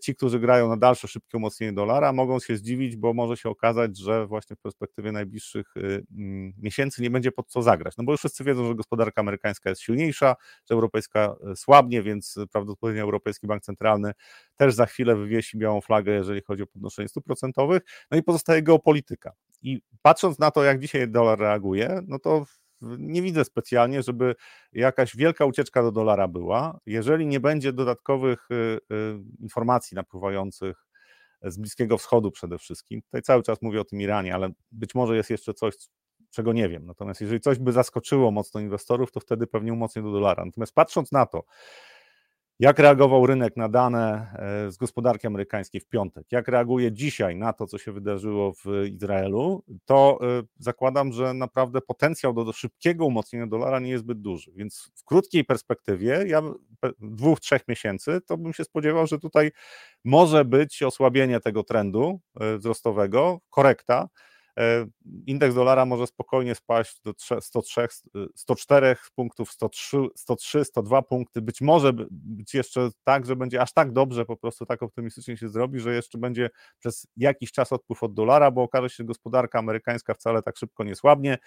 ci, którzy grają na dalsze szybkie umocnienie dolara, mogą się zdziwić, bo może się okazać, że właśnie w perspektywie najbliższych y, mm, miesięcy nie będzie pod co zagrać. No bo już wszyscy wiedzą, że gospodarka amerykańska jest silniejsza, że europejska e, słabnie, więc prawdopodobnie Europejski Bank Centralny też za chwilę wywiesi białą flagę, jeżeli chodzi o podnoszenie stóp procentowych. No i pozostaje geopolityka. I patrząc na to, jak dzisiaj dolar reaguje, no to nie widzę specjalnie, żeby jakaś wielka ucieczka do dolara była. Jeżeli nie będzie dodatkowych y, y, informacji napływających z Bliskiego Wschodu przede wszystkim, tutaj cały czas mówię o tym Iranie, ale być może jest jeszcze coś, czego nie wiem. Natomiast jeżeli coś by zaskoczyło mocno inwestorów, to wtedy pewnie umocni do dolara. Natomiast patrząc na to, jak reagował rynek na dane e, z gospodarki amerykańskiej w piątek? Jak reaguje dzisiaj na to, co się wydarzyło w Izraelu? To e, zakładam, że naprawdę potencjał do, szybkiego umocnienia dolara nie jest zbyt duży. Więc w krótkiej perspektywie, ja dwóch, trzech miesięcy, to bym się spodziewał, że tutaj może być osłabienie tego trendu e, wzrostowego, korekta indeks dolara może spokojnie spaść do 103, 104 punktów, 103, 103, 102 punkty. Być może być jeszcze tak, że będzie aż tak dobrze, po prostu tak optymistycznie się zrobi, że jeszcze będzie przez jakiś czas odpływ od dolara, bo okaże się, że gospodarka amerykańska wcale tak szybko nie słabnie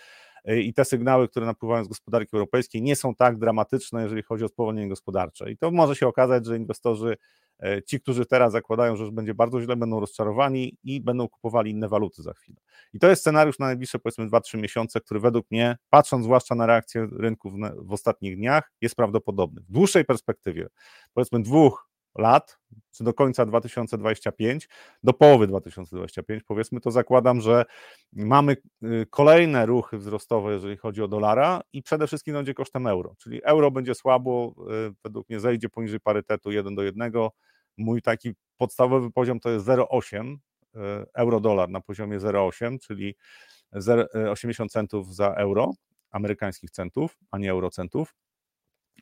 e, i te sygnały, które napływają z gospodarki europejskiej, nie są tak dramatyczne, jeżeli chodzi o spowolnienie gospodarcze. I to może się okazać, że inwestorzy E, ci, którzy teraz zakładają, że już będzie bardzo źle, będą rozczarowani i będą kupowali inne waluty za chwilę. I to jest scenariusz na najbliższe powiedzmy 2-3 miesiące, który według mnie, patrząc zwłaszcza na reakcję rynków w, w ostatnich dniach, jest prawdopodobny. W dłuższej perspektywie, powiedzmy dwóch lat, czy do końca 2025, do połowy 2025, powiedzmy, to zakładam, że mamy y, kolejne ruchy wzrostowe, jeżeli chodzi o dolara i przede wszystkim będzie kosztem euro, czyli euro będzie słabo, y, według mnie zejdzie poniżej parytetu 1 do 1, Mój taki podstawowy poziom to jest 0,8 e, euro-dolar na poziomie 0,8, czyli 80 e, centów za euro, amerykańskich centów, a nie eurocentów.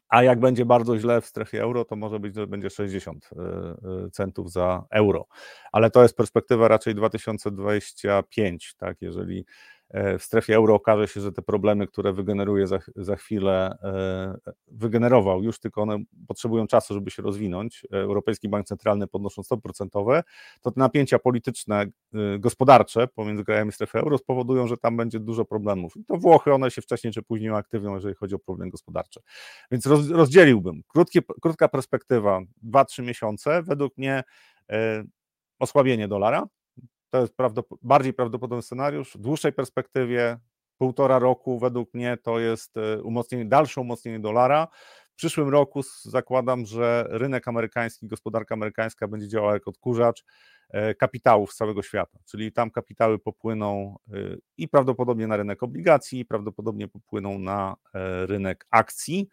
A jak będzie bardzo źle w strefie euro, to może być, że będzie 60 e, centów za euro. Ale to jest perspektywa raczej 2025, tak? Jeżeli w strefie euro okaże się, że te problemy, które wygeneruje za, za chwilę, e, wygenerował już, tylko one potrzebują czasu, żeby się rozwinąć. Europejski Bank Centralny podnosząc stopy procentowe, to te napięcia polityczne, e, gospodarcze pomiędzy krajami strefy euro spowodują, że tam będzie dużo problemów. I to Włochy, one się wcześniej czy później aktywną, jeżeli chodzi o problemy gospodarcze. Więc roz, rozdzieliłbym. Krótkie, krótka perspektywa, 2-3 miesiące, według mnie osłabienie dolara, to jest prawdopod bardziej prawdopodobny scenariusz. W dłuższej perspektywie, półtora roku, według mnie to jest e, umocnienie, dalsze umocnienie dolara. W przyszłym roku zakładam, że rynek amerykański, gospodarka amerykańska będzie działała jak odkurzacz e, kapitałów z całego świata, czyli tam kapitały popłyną e, i prawdopodobnie na rynek obligacji, i prawdopodobnie popłyną na rynek akcji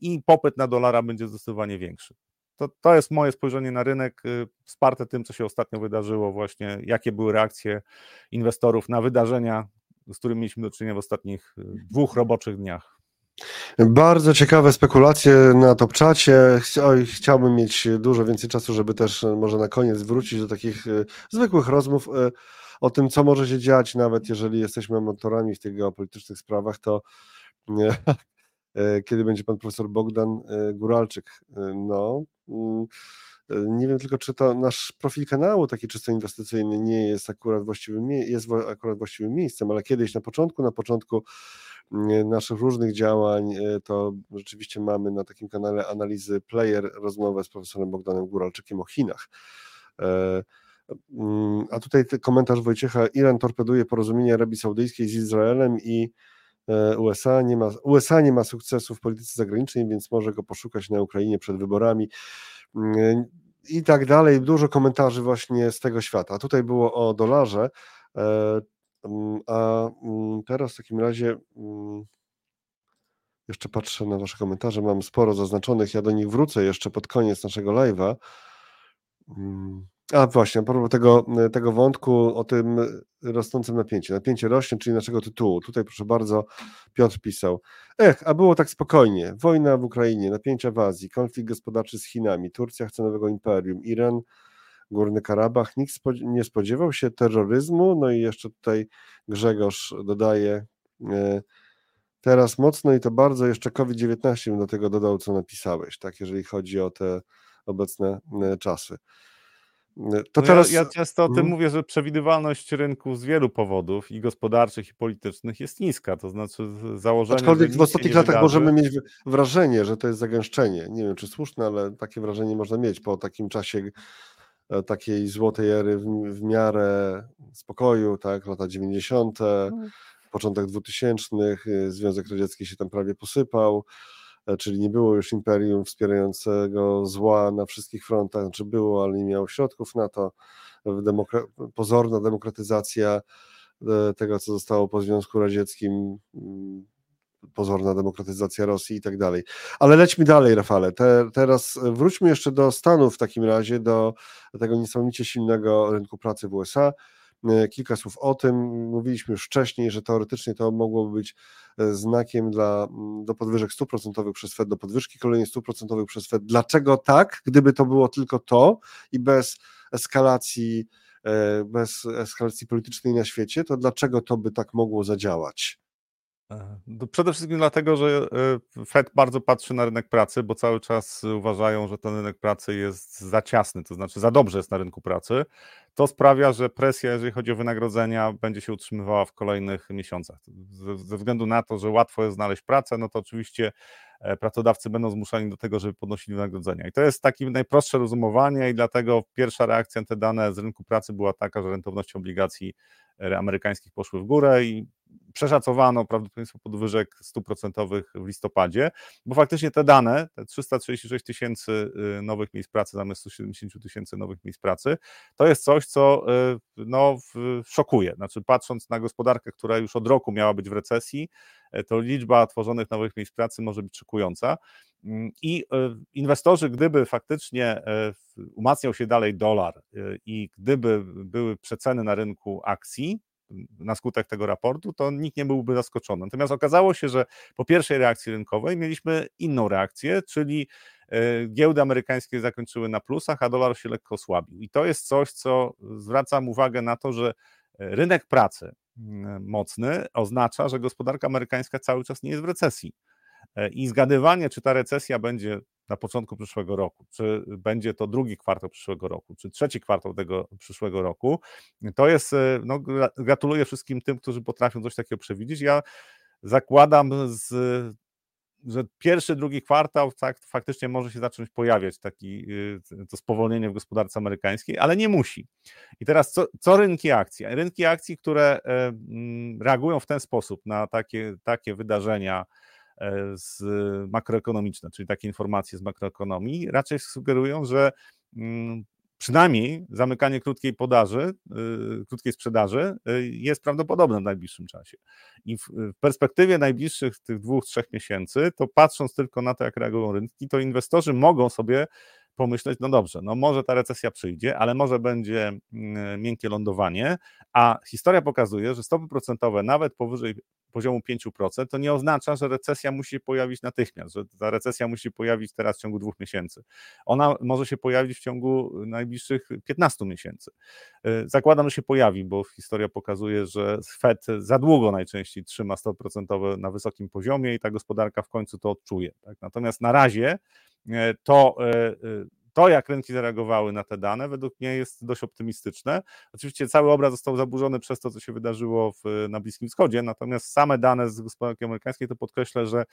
i popyt na dolara będzie zdecydowanie większy. To, to jest moje spojrzenie na rynek, y, wsparte tym, co się ostatnio wydarzyło, właśnie jakie były reakcje inwestorów na wydarzenia, z którymi mieliśmy do czynienia w ostatnich y, dwóch roboczych dniach.
Bardzo ciekawe spekulacje na top czacie. Chciałbym mieć dużo więcej czasu, żeby też y, może na koniec wrócić do takich zwykłych rozmów o tym, co może się dziać, nawet jeżeli jesteśmy amatorami w tych geopolitycznych sprawach, to kiedy będzie pan profesor Bogdan Guralczyk. No, Mm, nie wiem tylko, czy to nasz profil kanału taki czysto inwestycyjny nie jest akurat właściwym, jest akurat właściwym miejscem, ale kiedyś na początku, na początku mm, naszych różnych działań, e, to rzeczywiście mamy na takim kanale analizy player rozmowę z profesorem Bogdanem Góralczykiem o Chinach. E, mm, a tutaj komentarz Wojciecha, Iran torpeduje porozumienie Arabii Saudyjskiej z Izraelem i e, USA nie, ma, USA nie ma sukcesu w polityce zagranicznej, więc może go poszukać na Ukrainie przed wyborami i tak dalej. Dużo komentarzy właśnie z tego świata. Tutaj było o dolarze, e, a teraz w takim razie jeszcze patrzę na Wasze komentarze. Mam sporo zaznaczonych. Ja do nich wrócę jeszcze pod koniec naszego live'a. A właśnie, a propos tego, tego wątku o tym rosnącym napięciu. Napięcie rośnie, czyli naszego tytułu. Tutaj proszę bardzo, Piotr pisał. Ech, a było tak spokojnie. Wojna w Ukrainie, napięcia w Azji, konflikt gospodarczy z Chinami, Turcja chce nowego imperium, Iran, Górny Karabach. Nikt nie spodziewał się terroryzmu. No i jeszcze tutaj Grzegorz dodaje e, teraz mocno i to bardzo jeszcze COVID-19 do tego dodał, co napisałeś, tak, jeżeli chodzi o te obecne czasy.
To no teraz... ja, ja często o tym hmm. mówię, że przewidywalność rynku z wielu powodów i gospodarczych, i politycznych jest niska. To znaczy założenie.
Aczkolwiek w ostatnich latach wydarzy... możemy mieć wrażenie, że to jest zagęszczenie. Nie wiem, czy słuszne, ale takie wrażenie można mieć po takim czasie e, takiej złotej ery w, w miarę spokoju, tak, lata 90., hmm. początek 2000, y, Związek Radziecki się tam prawie posypał E, czyli nie było już imperium wspierającego zła na wszystkich frontach, znaczy było, ale nie miało środków na to. Demokra pozorna demokratyzacja e, tego, co zostało po Związku Radzieckim, mm, pozorna demokratyzacja Rosji i tak dalej. Ale lećmy dalej, Rafale. Te, teraz wróćmy jeszcze do Stanów w takim razie, do tego niesamowicie silnego rynku pracy w USA. E, kilka słów o tym. Mówiliśmy już wcześniej, że teoretycznie to mogłoby być e, znakiem dla, do podwyżek stóp procentowych przez Fed, do podwyżki kolejnych stóp procentowych przez Fed. Dlaczego tak? Gdyby to było tylko to i bez eskalacji, e, bez eskalacji politycznej na świecie, to dlaczego to by tak mogło zadziałać?
No, przede wszystkim dlatego, że Fed bardzo patrzy na rynek pracy, bo cały czas uważają, że ten rynek pracy jest za ciasny, to znaczy za dobrze jest na rynku pracy to sprawia, że presja, jeżeli chodzi o wynagrodzenia, będzie się utrzymywała w kolejnych miesiącach. Ze względu na to, że łatwo jest znaleźć pracę, no to oczywiście e, pracodawcy będą zmuszani do tego, żeby podnosili wynagrodzenia. I to jest takie najprostsze rozumowanie i dlatego pierwsza reakcja na te dane z rynku pracy była taka, że rentowności obligacji e, amerykańskich poszły w górę i przeszacowano prawdopodobieństwo podwyżek stuprocentowych w listopadzie, bo faktycznie te dane, te 336 tysięcy y, nowych miejsc pracy zamiast 170 tysięcy nowych miejsc pracy, to jest coś, co y, no, szokuje. Znaczy, patrząc na gospodarkę, która już od roku miała być w recesji, to liczba tworzonych nowych miejsc pracy może być szokująca. Mm, I inwestorzy, gdyby faktycznie umacniał się dalej dolar i gdyby były przeceny na rynku akcji, na skutek tego raportu, to nikt nie byłby zaskoczony. Natomiast okazało się, że po pierwszej reakcji rynkowej mieliśmy inną reakcję, czyli e, giełdy amerykańskie zakończyły na plusach, a dolar się lekko osłabił. I to jest coś, co zwracam uwagę na to, że e, rynek pracy mm, mocny oznacza, że gospodarka amerykańska cały czas nie jest w recesji. E, I zgadywanie, czy ta recesja będzie na początku przyszłego roku, czy będzie to drugi kwartał przyszłego roku, czy trzeci kwartał tego przyszłego roku, to jest, e, no, gratuluję wszystkim tym, którzy potrafią coś takiego przewidzieć. Ja zakładam, z, że pierwszy, drugi kwartał tak, faktycznie może się zacząć pojawiać taki, e, to spowolnienie w gospodarce amerykańskiej, ale nie musi. I teraz co, co rynki akcji? Rynki akcji, które reagują w ten sposób na takie, takie wydarzenia, E, z makroekonomiczne, czyli takie informacje z makroekonomii, raczej sugerują, że mm, przynajmniej zamykanie krótkiej podaży, y, krótkiej sprzedaży y, jest prawdopodobne w najbliższym czasie. I w perspektywie najbliższych tych dwóch, trzech miesięcy, to patrząc tylko na to, jak reagują rynki, to inwestorzy mogą sobie pomyśleć, no dobrze, no może ta recesja przyjdzie, ale może będzie mm, miękkie lądowanie, a historia pokazuje, że stopy procentowe nawet powyżej poziomu 5%, to nie oznacza, że recesja musi się pojawić natychmiast, że ta recesja musi się pojawić teraz w ciągu dwóch miesięcy. Ona może się pojawić w ciągu najbliższych 15 miesięcy. Y, zakładam, że się pojawi, bo historia pokazuje, że Fed za długo najczęściej trzyma stopy procentowe na wysokim poziomie i ta gospodarka w końcu to odczuje. Tak? Natomiast na razie e, to e, e, to, jak rynki zareagowały na te dane, według mnie jest dość optymistyczne. Oczywiście cały obraz został zaburzony przez to, co się wydarzyło w, na Bliskim Wschodzie, natomiast same dane z gospodarki amerykańskiej to podkreślę, że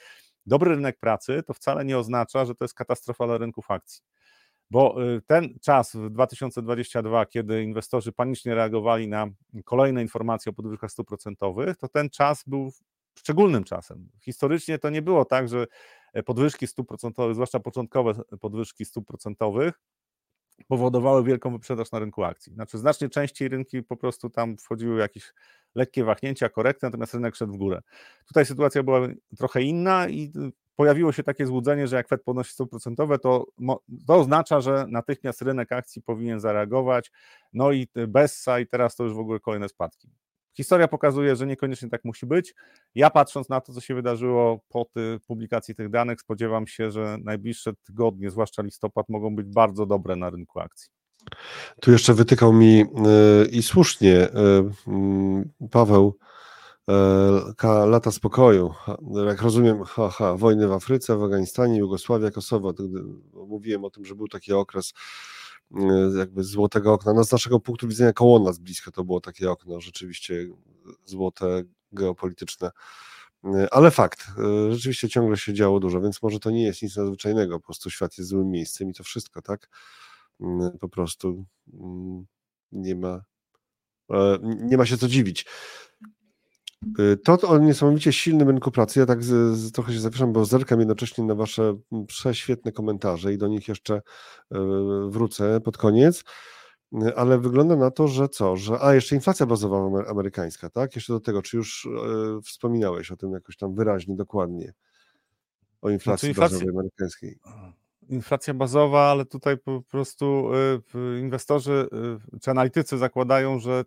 dobry rynek pracy to wcale nie oznacza, że to jest katastrofa dla rynków akcji. Bo ten czas w 2022, kiedy inwestorzy panicznie reagowali na kolejne informacje o podwyżkach stóp procentowych, to ten czas był szczególnym czasem. Historycznie to nie było tak, że E, podwyżki stóp procentowych, zwłaszcza początkowe podwyżki stóp procentowych, powodowały wielką wyprzedaż na rynku akcji. Znaczy znacznie częściej rynki po prostu tam wchodziły jakieś lekkie wahnięcia, korekty, natomiast rynek szedł w górę. Tutaj sytuacja była trochę inna i y, pojawiło się takie złudzenie, że jak Fed podnosi stopy procentowe, to, to oznacza, że natychmiast rynek akcji powinien zareagować, no i y, Bessa i teraz to już w ogóle kolejne spadki. Historia pokazuje, że niekoniecznie tak musi być. Ja patrząc na to, co się wydarzyło po ty, publikacji tych danych, spodziewam się, że najbliższe tygodnie, zwłaszcza listopad, mogą być bardzo dobre na rynku akcji.
Tu jeszcze wytykał mi yy, i słusznie yy, Paweł e, lata spokoju. Jak rozumiem, wojny w Afryce, w Afganistanie, Jugosławia, Kosowo. Mówiłem o tym, że był taki okres jakby złotego okna. No z naszego punktu widzenia koło nas blisko to było takie okno, rzeczywiście złote, geopolityczne. Ale fakt, rzeczywiście ciągle się działo dużo, więc może to nie jest nic nadzwyczajnego, po prostu świat jest złym miejscem i to wszystko, tak? Po prostu nie ma, e, nie ma się co dziwić. Y, to o niesamowicie silnym rynku pracy, ja tak z, z, trochę się zapiszam, bo zerkam jednocześnie na Wasze prześwietne komentarze i do nich jeszcze y, wrócę pod koniec, y, ale wygląda na to, że co, że, a jeszcze inflacja bazowa amerykańska, tak? Jeszcze do tego, czy już wspominałeś o tym jakoś tam wyraźnie, dokładnie, o inflacji, znaczy inflacji... bazowej amerykańskiej
inflacja bazowa, ale tutaj po prostu y, inwestorzy y, czy analitycy zakładają, że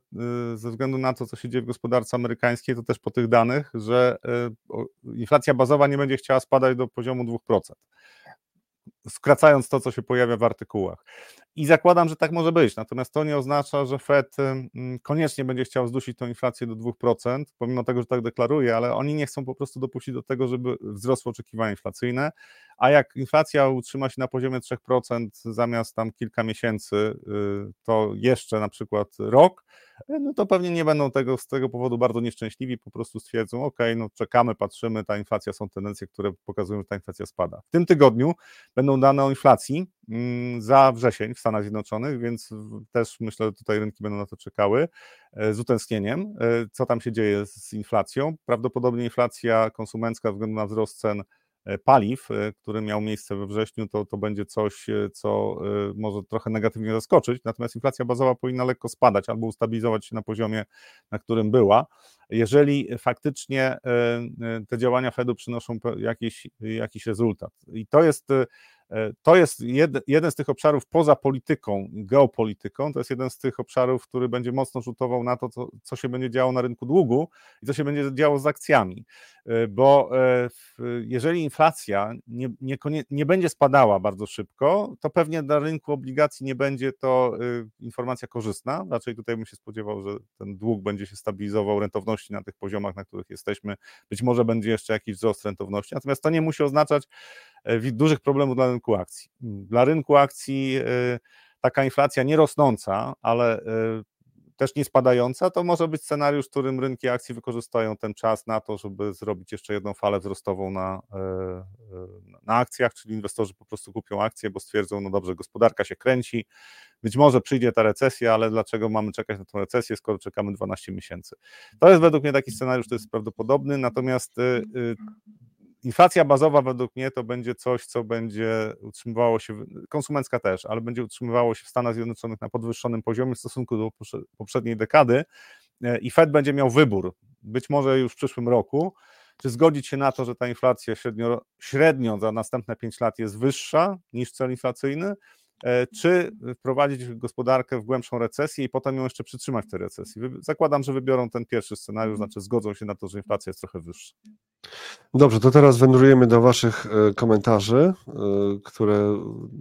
y, ze względu na to, co się dzieje w gospodarce amerykańskiej, to też po tych danych, że inflacja bazowa nie będzie chciała spadać do poziomu 2% skracając to, co się pojawia w artykułach. I zakładam, że tak może być. Natomiast to nie oznacza, że Fed koniecznie będzie chciał zdusić tę inflację do 2%, pomimo tego, że tak deklaruje, ale oni nie chcą po prostu dopuścić do tego, żeby wzrosły oczekiwania inflacyjne. A jak inflacja utrzyma się na poziomie 3% zamiast tam kilka miesięcy, y, to jeszcze na przykład rok, no to pewnie nie będą tego z tego powodu bardzo nieszczęśliwi, po prostu stwierdzą, ok, no czekamy, patrzymy, ta inflacja są tendencje, które pokazują, że ta inflacja spada. W tym tygodniu będą dane o inflacji mm, za wrzesień w Stanach Zjednoczonych, więc też myślę, że tutaj rynki będą na to czekały e, z utęsknieniem, e, co tam się dzieje z inflacją. Prawdopodobnie inflacja konsumencka ze względu na wzrost cen E, paliw, który miał miejsce we wrześniu, to, to będzie coś, co może trochę negatywnie zaskoczyć. Natomiast inflacja bazowa powinna lekko spadać albo ustabilizować się na poziomie, na którym była. Jeżeli faktycznie te działania Fedu przynoszą jakiś, jakiś rezultat. I to jest to jest jed, jeden z tych obszarów poza polityką, geopolityką, to jest jeden z tych obszarów, który będzie mocno rzutował na to, co, co się będzie działo na rynku długu i co się będzie działo z akcjami. E, bo e, jeżeli inflacja nie, nie, nie będzie spadała bardzo szybko, to pewnie dla rynku obligacji nie będzie to informacja korzystna. Raczej tutaj bym się spodziewał, że ten dług będzie się stabilizował, rentowności na tych poziomach, na których jesteśmy. Być może będzie jeszcze jakiś wzrost rentowności, natomiast to nie musi oznaczać, E, dużych problemów dla rynku akcji. Dla rynku akcji e, taka inflacja nie rosnąca, ale e, też nie spadająca, to może być scenariusz, w którym rynki akcji wykorzystają ten czas na to, żeby zrobić jeszcze jedną falę wzrostową na, na akcjach, czyli inwestorzy po prostu kupią akcje, bo stwierdzą, no dobrze, gospodarka się kręci, być może przyjdzie ta recesja, ale dlaczego mamy czekać na tę recesję, skoro czekamy 12 miesięcy? To jest według mnie taki scenariusz, który jest prawdopodobny, natomiast Inflacja bazowa według mnie to będzie coś, co będzie utrzymywało się, konsumencka też, ale będzie utrzymywało się w Stanach Zjednoczonych na podwyższonym poziomie w stosunku do poprzedniej dekady e, i Fed będzie miał wybór, być może już w przyszłym roku, czy zgodzić się na to, że ta inflacja średnio, średnio za następne 5 lat jest wyższa niż cel inflacyjny, e, czy wprowadzić gospodarkę w głębszą recesję i potem ją jeszcze przytrzymać w tej recesji. Zakładam, że wybiorą ten pierwszy scenariusz, znaczy zgodzą się na to, że inflacja jest trochę wyższa.
Dobrze, to teraz wędrujemy do Waszych e, komentarzy, e, które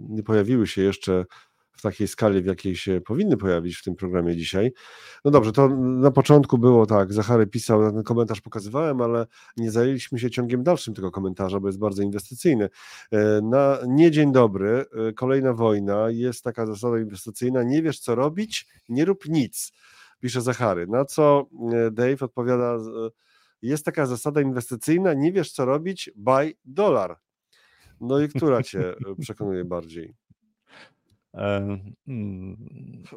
nie pojawiły się jeszcze w takiej skali, w jakiej się powinny pojawić w tym programie dzisiaj. No dobrze, to na początku było tak, Zachary pisał, ten komentarz pokazywałem, ale nie zajęliśmy się ciągiem dalszym tego komentarza, bo jest bardzo inwestycyjny. E, na nie dzień dobry, kolejna wojna, jest taka zasada inwestycyjna, nie wiesz co robić, nie rób nic, pisze Zachary. Na co Dave odpowiada jest taka zasada inwestycyjna, nie wiesz co robić, buy dolar. No i która cię e, przekonuje bardziej?
Mm,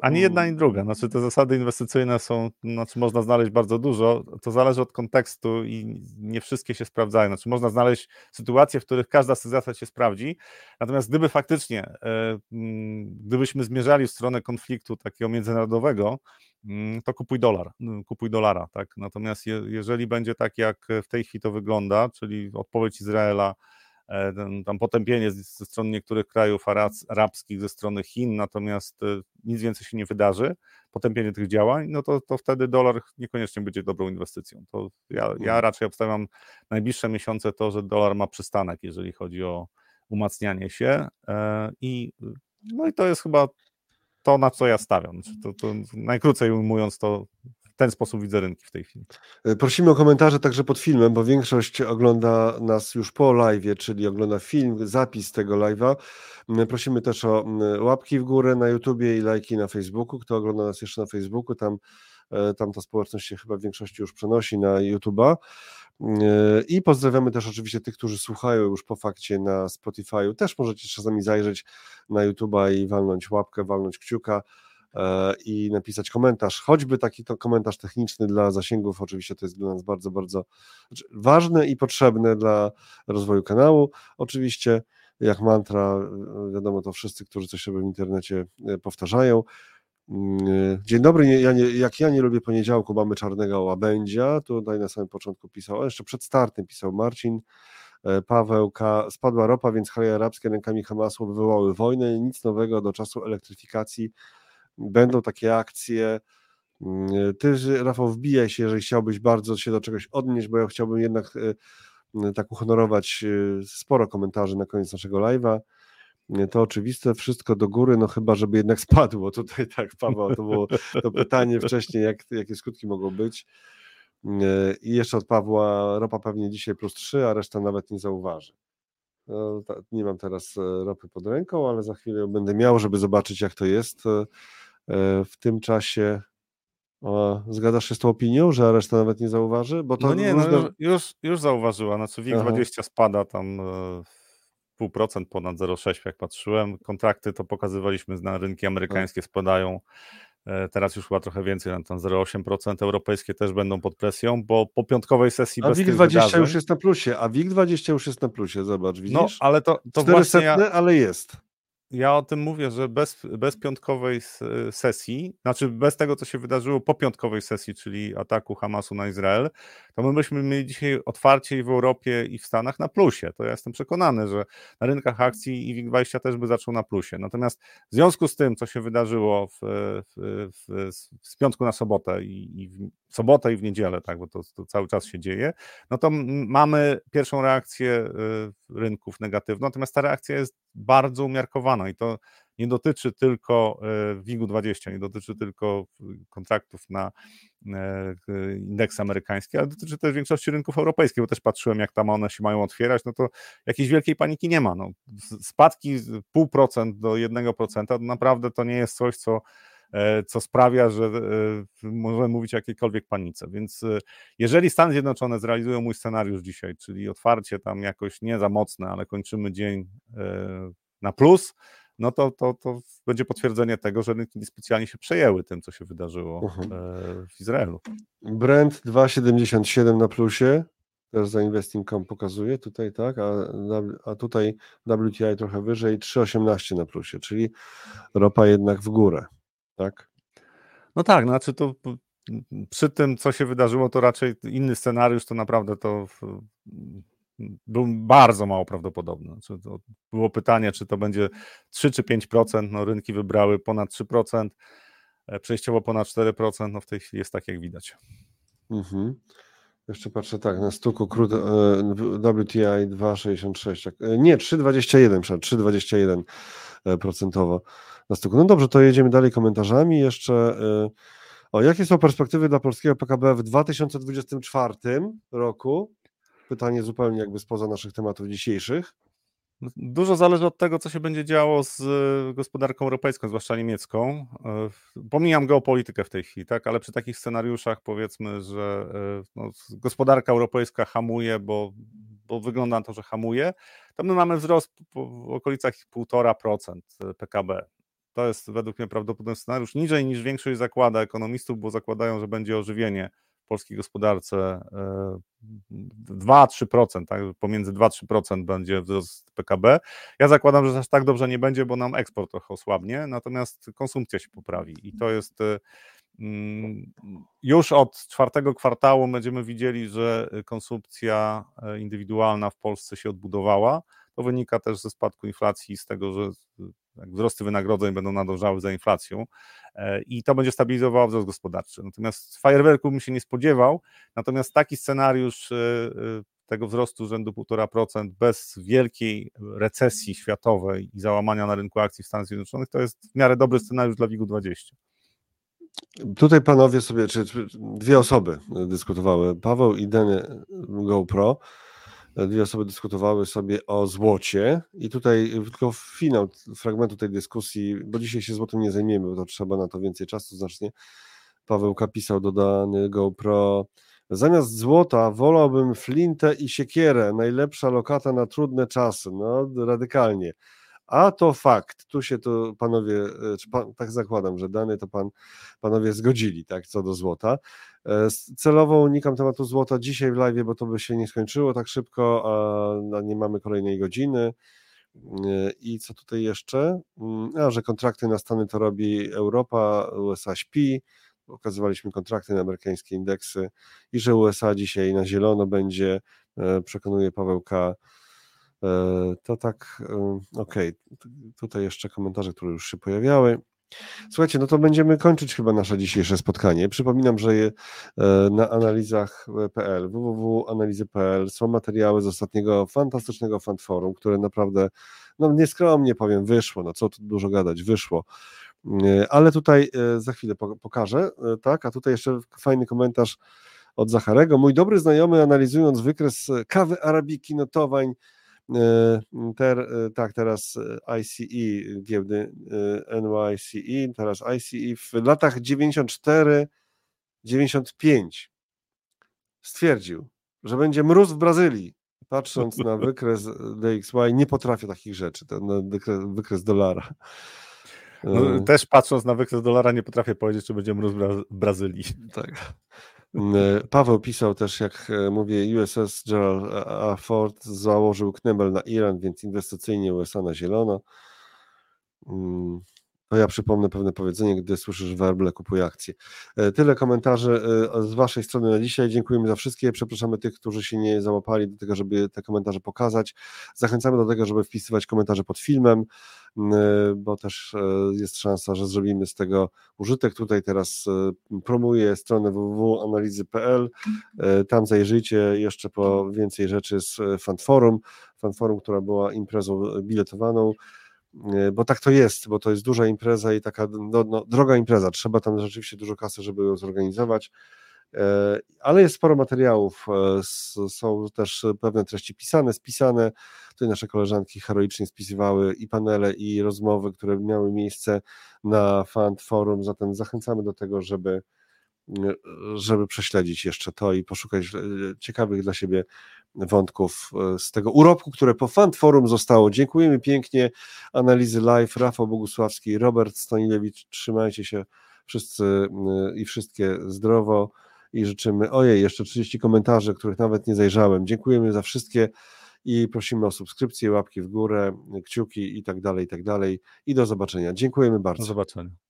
ani jedna, ani druga. Znaczy, te zasady inwestycyjne są, znaczy można znaleźć bardzo dużo. To zależy od kontekstu i nie wszystkie się sprawdzają. Znaczy, można znaleźć sytuacje, w których każda z tych zasad się sprawdzi. Natomiast gdyby faktycznie, e, mm, gdybyśmy zmierzali w stronę konfliktu takiego międzynarodowego, mm, to kupuj dolar, kupuj dolara, tak? Natomiast je, jeżeli będzie tak, jak w tej chwili to wygląda, czyli odpowiedź Izraela tam potępienie ze strony niektórych krajów arabskich, ze strony Chin, natomiast e, nic więcej się nie wydarzy, potępienie tych działań, no to, to wtedy dolar niekoniecznie będzie dobrą inwestycją. To ja, ja mhm. raczej obstawiam najbliższe miesiące to, że dolar ma przystanek, jeżeli chodzi o umacnianie się e, i no i to jest chyba to, na co ja stawiam. To, to najkrócej ujmując to ten sposób widzę rynki w tej chwili.
Prosimy o komentarze także pod filmem, bo większość ogląda nas już po live, czyli ogląda film, zapis tego live'a. Prosimy też o łapki w górę na YouTubie i lajki na Facebooku. Kto ogląda nas jeszcze na Facebooku, tam, tam ta społeczność się chyba w większości już przenosi na YouTube'a. I pozdrawiamy też oczywiście tych, którzy słuchają już po fakcie na Spotify'u. Też możecie czasami zajrzeć na YouTube'a i walnąć łapkę, walnąć kciuka e, i napisać komentarz, choćby taki to komentarz techniczny dla zasięgów, oczywiście to jest dla nas bardzo, bardzo znaczy ważne i potrzebne dla rozwoju kanału. Oczywiście jak mantra, wiadomo to wszyscy, którzy coś sobie w internecie e, powtarzają, Mm, dzień dobry, ja nie, jak ja nie lubię poniedziałku, mamy czarnego łabędzia, tutaj na samym początku pisał, jeszcze przed startem pisał Marcin, e, Paweł K. Spadła ropa, więc kraje arabskie rękami Hamasu wywołały wojnę, nic nowego do czasu elektryfikacji, będą takie akcje, mm, ty Rafał wbijaj się, jeżeli chciałbyś bardzo się do czegoś odnieść, bo ja chciałbym jednak e, tak uhonorować e, sporo komentarzy na koniec naszego live'a, to oczywiste, wszystko do góry, no chyba, żeby jednak spadło. Tutaj tak, Paweł, to było to pytanie wcześniej, jak, jakie skutki mogą być. I jeszcze od Pawła, ropa pewnie dzisiaj plus 3, a reszta nawet nie zauważy. No, nie mam teraz ropy pod ręką, ale za chwilę będę miał, żeby zobaczyć, jak to jest. E, w tym czasie zgadzasz się z tą opinią, że reszta nawet nie zauważy?
Bo to no nie, różne... no już, już zauważyła. Znaczy WIG20 spada tam e, 0,5% ponad 0,6 jak patrzyłem. Kontrakty to pokazywaliśmy na rynki amerykańskie spadają. E, teraz już chyba trochę więcej, tam 0,8%. Europejskie też będą pod presją, bo po piątkowej sesji
a bez WIG 20 wydarzeń... już jest na plusie, a WIG 20 już jest na plusie, zobacz, widzisz? No,
ale to, to
400, właśnie ale jest.
Ja o tym mówię, że bez, bez piątkowej sesji, znaczy bez tego, co się wydarzyło po piątkowej sesji, czyli ataku Hamasu na Izrael, to my byśmy mieli dzisiaj otwarcie i w Europie, i w Stanach na plusie. To ja jestem przekonany, że na rynkach akcji i WIG20 też by zaczął na plusie. Natomiast w związku z tym, co się wydarzyło w, w, w, z piątku na sobotę i, i w sobotę i w niedzielę, tak, bo to, to, cały czas się dzieje, no to mamy pierwszą reakcję y, rynków negatywną, natomiast ta reakcja jest bardzo umiarkowana i to nie dotyczy tylko y, WIG-20, nie dotyczy tylko kontraktów na y, indeks amerykański, ale dotyczy też większości rynków europejskich, bo też patrzyłem, jak tam one się mają otwierać, no to jakiejś wielkiej paniki nie ma. No, spadki 0,5% do 1% to naprawdę to nie jest coś, co E, co sprawia, że e, możemy mówić o jakiejkolwiek panice. Więc e, jeżeli Stany Zjednoczone zrealizują mój scenariusz dzisiaj, czyli otwarcie tam jakoś nie za mocne, ale kończymy dzień na plus, no to, to, to będzie potwierdzenie tego, że rynki specjalnie się przejęły tym, co się wydarzyło uh-huh. w Izraelu.
Brent 2,77 na plusie, też za Investing.com pokazuje tutaj, tak, a, a tutaj WTI trochę wyżej, 3,18 na plusie, czyli ropa jednak w górę tak?
No tak, znaczy to przy tym, co się wydarzyło, to raczej inny scenariusz, to naprawdę to był bardzo mało prawdopodobny. Znaczy było pytanie, czy to będzie 3 czy 5%, no rynki wybrały ponad 3%, e, przejściowo ponad 4%, no w tej chwili jest tak, jak widać.
Mhm. Jeszcze patrzę tak, na stuku krót, e, WTI 2,66, e, nie, 3,21, 3,21 procentowo na stuku. No dobrze, to jedziemy dalej komentarzami. Jeszcze y, o, jakie są perspektywy dla polskiego PKB w 2024 roku? Pytanie zupełnie jakby spoza naszych tematów dzisiejszych.
No, dużo zależy od tego, co się będzie działo z y, gospodarką europejską, zwłaszcza niemiecką. Y, pomijam geopolitykę w tej chwili, tak, ale przy takich scenariuszach powiedzmy, że no, gospodarka europejska hamuje, bo, bo wygląda na to, że hamuje, to my mamy wzrost w okolicach 1,5% PKB. To jest według mnie prawdopodobny scenariusz. Niżej niż większość zakłada ekonomistów, bo zakładają, że będzie ożywienie w polskiej gospodarce 2-3%, e, tak? pomiędzy 2-3% będzie wzrost PKB. Ja zakładam, że aż tak dobrze nie będzie, bo nam eksport trochę osłabnie, natomiast konsumpcja się poprawi i to jest e, mm, już od czwartego kwartału będziemy widzieli, że konsumpcja e, indywidualna w Polsce się odbudowała. To wynika też ze spadku inflacji i z tego, że wzrosty wynagrodzeń będą nadążały za inflacją e, i to będzie stabilizowało wzrost gospodarczy. Natomiast fajerwerku bym się nie spodziewał, natomiast taki scenariusz e, e, tego wzrostu rzędu 1,5% bez wielkiej recesji światowej i załamania na rynku akcji w Stanach Zjednoczonych to jest w miarę dobry scenariusz dla WIG-u 20.
Tutaj panowie sobie, czy, dwie osoby dyskutowały, Paweł i Dany GoPro, dwie osoby dyskutowały sobie o złocie i tutaj tylko finał fragmentu tej dyskusji, bo dzisiaj się złotem nie zajmiemy, bo to trzeba na to więcej czasu znacznie. Pawełka pisał do Dany GoPro, zamiast złota wolałbym flintę i siekierę, najlepsza lokata na trudne czasy, no radykalnie. A to fakt, tu się to panowie, e, czy pan, tak zakładam, że dane to pan, panowie zgodzili, tak, co do złota. E, celowo unikam tematu złota dzisiaj w live, bo to by się nie skończyło tak szybko, a nie mamy kolejnej godziny. E, I co tutaj jeszcze? Mm, a, że kontrakty na Stany to robi Europa, USA śpi, okazywaliśmy kontrakty na amerykańskie indeksy i że USA dzisiaj na zielono będzie, przekonuje Paweł K., to tak, e, okej, okay. tutaj jeszcze komentarze, które już się pojawiały. Słuchajcie, no to będziemy kończyć chyba nasze dzisiejsze spotkanie. Przypominam, że je, e, na analizach.pl, www.analizy.pl są materiały z ostatniego fantastycznego fanforum, które naprawdę, no nieskromnie powiem, wyszło, no co tu dużo gadać, wyszło. Ale tutaj za chwilę pokażę, tak, a tutaj jeszcze fajny komentarz od Zacharego. Mój dobry znajomy analizując wykres kawy arabiki notowań E, ter, e, tak, teraz e, ICE, giełdy NYCE, teraz ICE w latach 94-95 stwierdził, że będzie mróz w Brazylii. Patrząc na wykres DXY, nie potrafię takich rzeczy, ten wykres, wykres dolara.
No, też patrząc na wykres dolara, nie potrafię powiedzieć, czy będzie mróz w Brazylii.
Tak. E, Paweł pisał też, jak e, mówię, USS Gerald A. Ford założył knebel na Iran, więc inwestycyjnie USA na zielono. Mm, to ja przypomnę pewne powiedzenie, gdy słyszysz werble, kupuj akcje. E, tyle komentarzy z Waszej strony na dzisiaj. Dziękujemy za wszystkie. Przepraszamy tych, którzy się nie załapali do tego, żeby te komentarze pokazać. Zachęcamy do tego, żeby wpisywać komentarze pod filmem. Y, bo też e, jest szansa, że zrobimy z tego użytek. Tutaj teraz e, promuję stronę www.analizy.pl. E, tam zajrzyjcie jeszcze po więcej rzeczy z Fanforum. Fanforum, która była imprezą biletowaną bo tak to jest, bo to jest duża impreza i taka no, no, droga impreza. Trzeba tam rzeczywiście dużo kasy, żeby ją zorganizować. E, ale jest sporo materiałów, e, są też pewne treści pisane, spisane. Tutaj nasze koleżanki heroicznie spisywały i panele, i rozmowy, które miały miejsce na Fund Forum, zatem zachęcamy do tego, żeby, żeby prześledzić jeszcze to i poszukać e, ciekawych dla siebie wątków z tego urobku, które po Fund Forum zostało. Dziękujemy pięknie. Analizy live, Rafał Bogusławski, Robert Stanilewicz, trzymajcie się wszyscy i wszystkie zdrowo i życzymy, ojej, jeszcze 30 komentarzy, których nawet nie zajrzałem. Dziękujemy za wszystkie i prosimy o subskrypcję, łapki w górę, kciuki i tak dalej, i tak dalej. I do zobaczenia. Dziękujemy bardzo.
Do zobaczenia.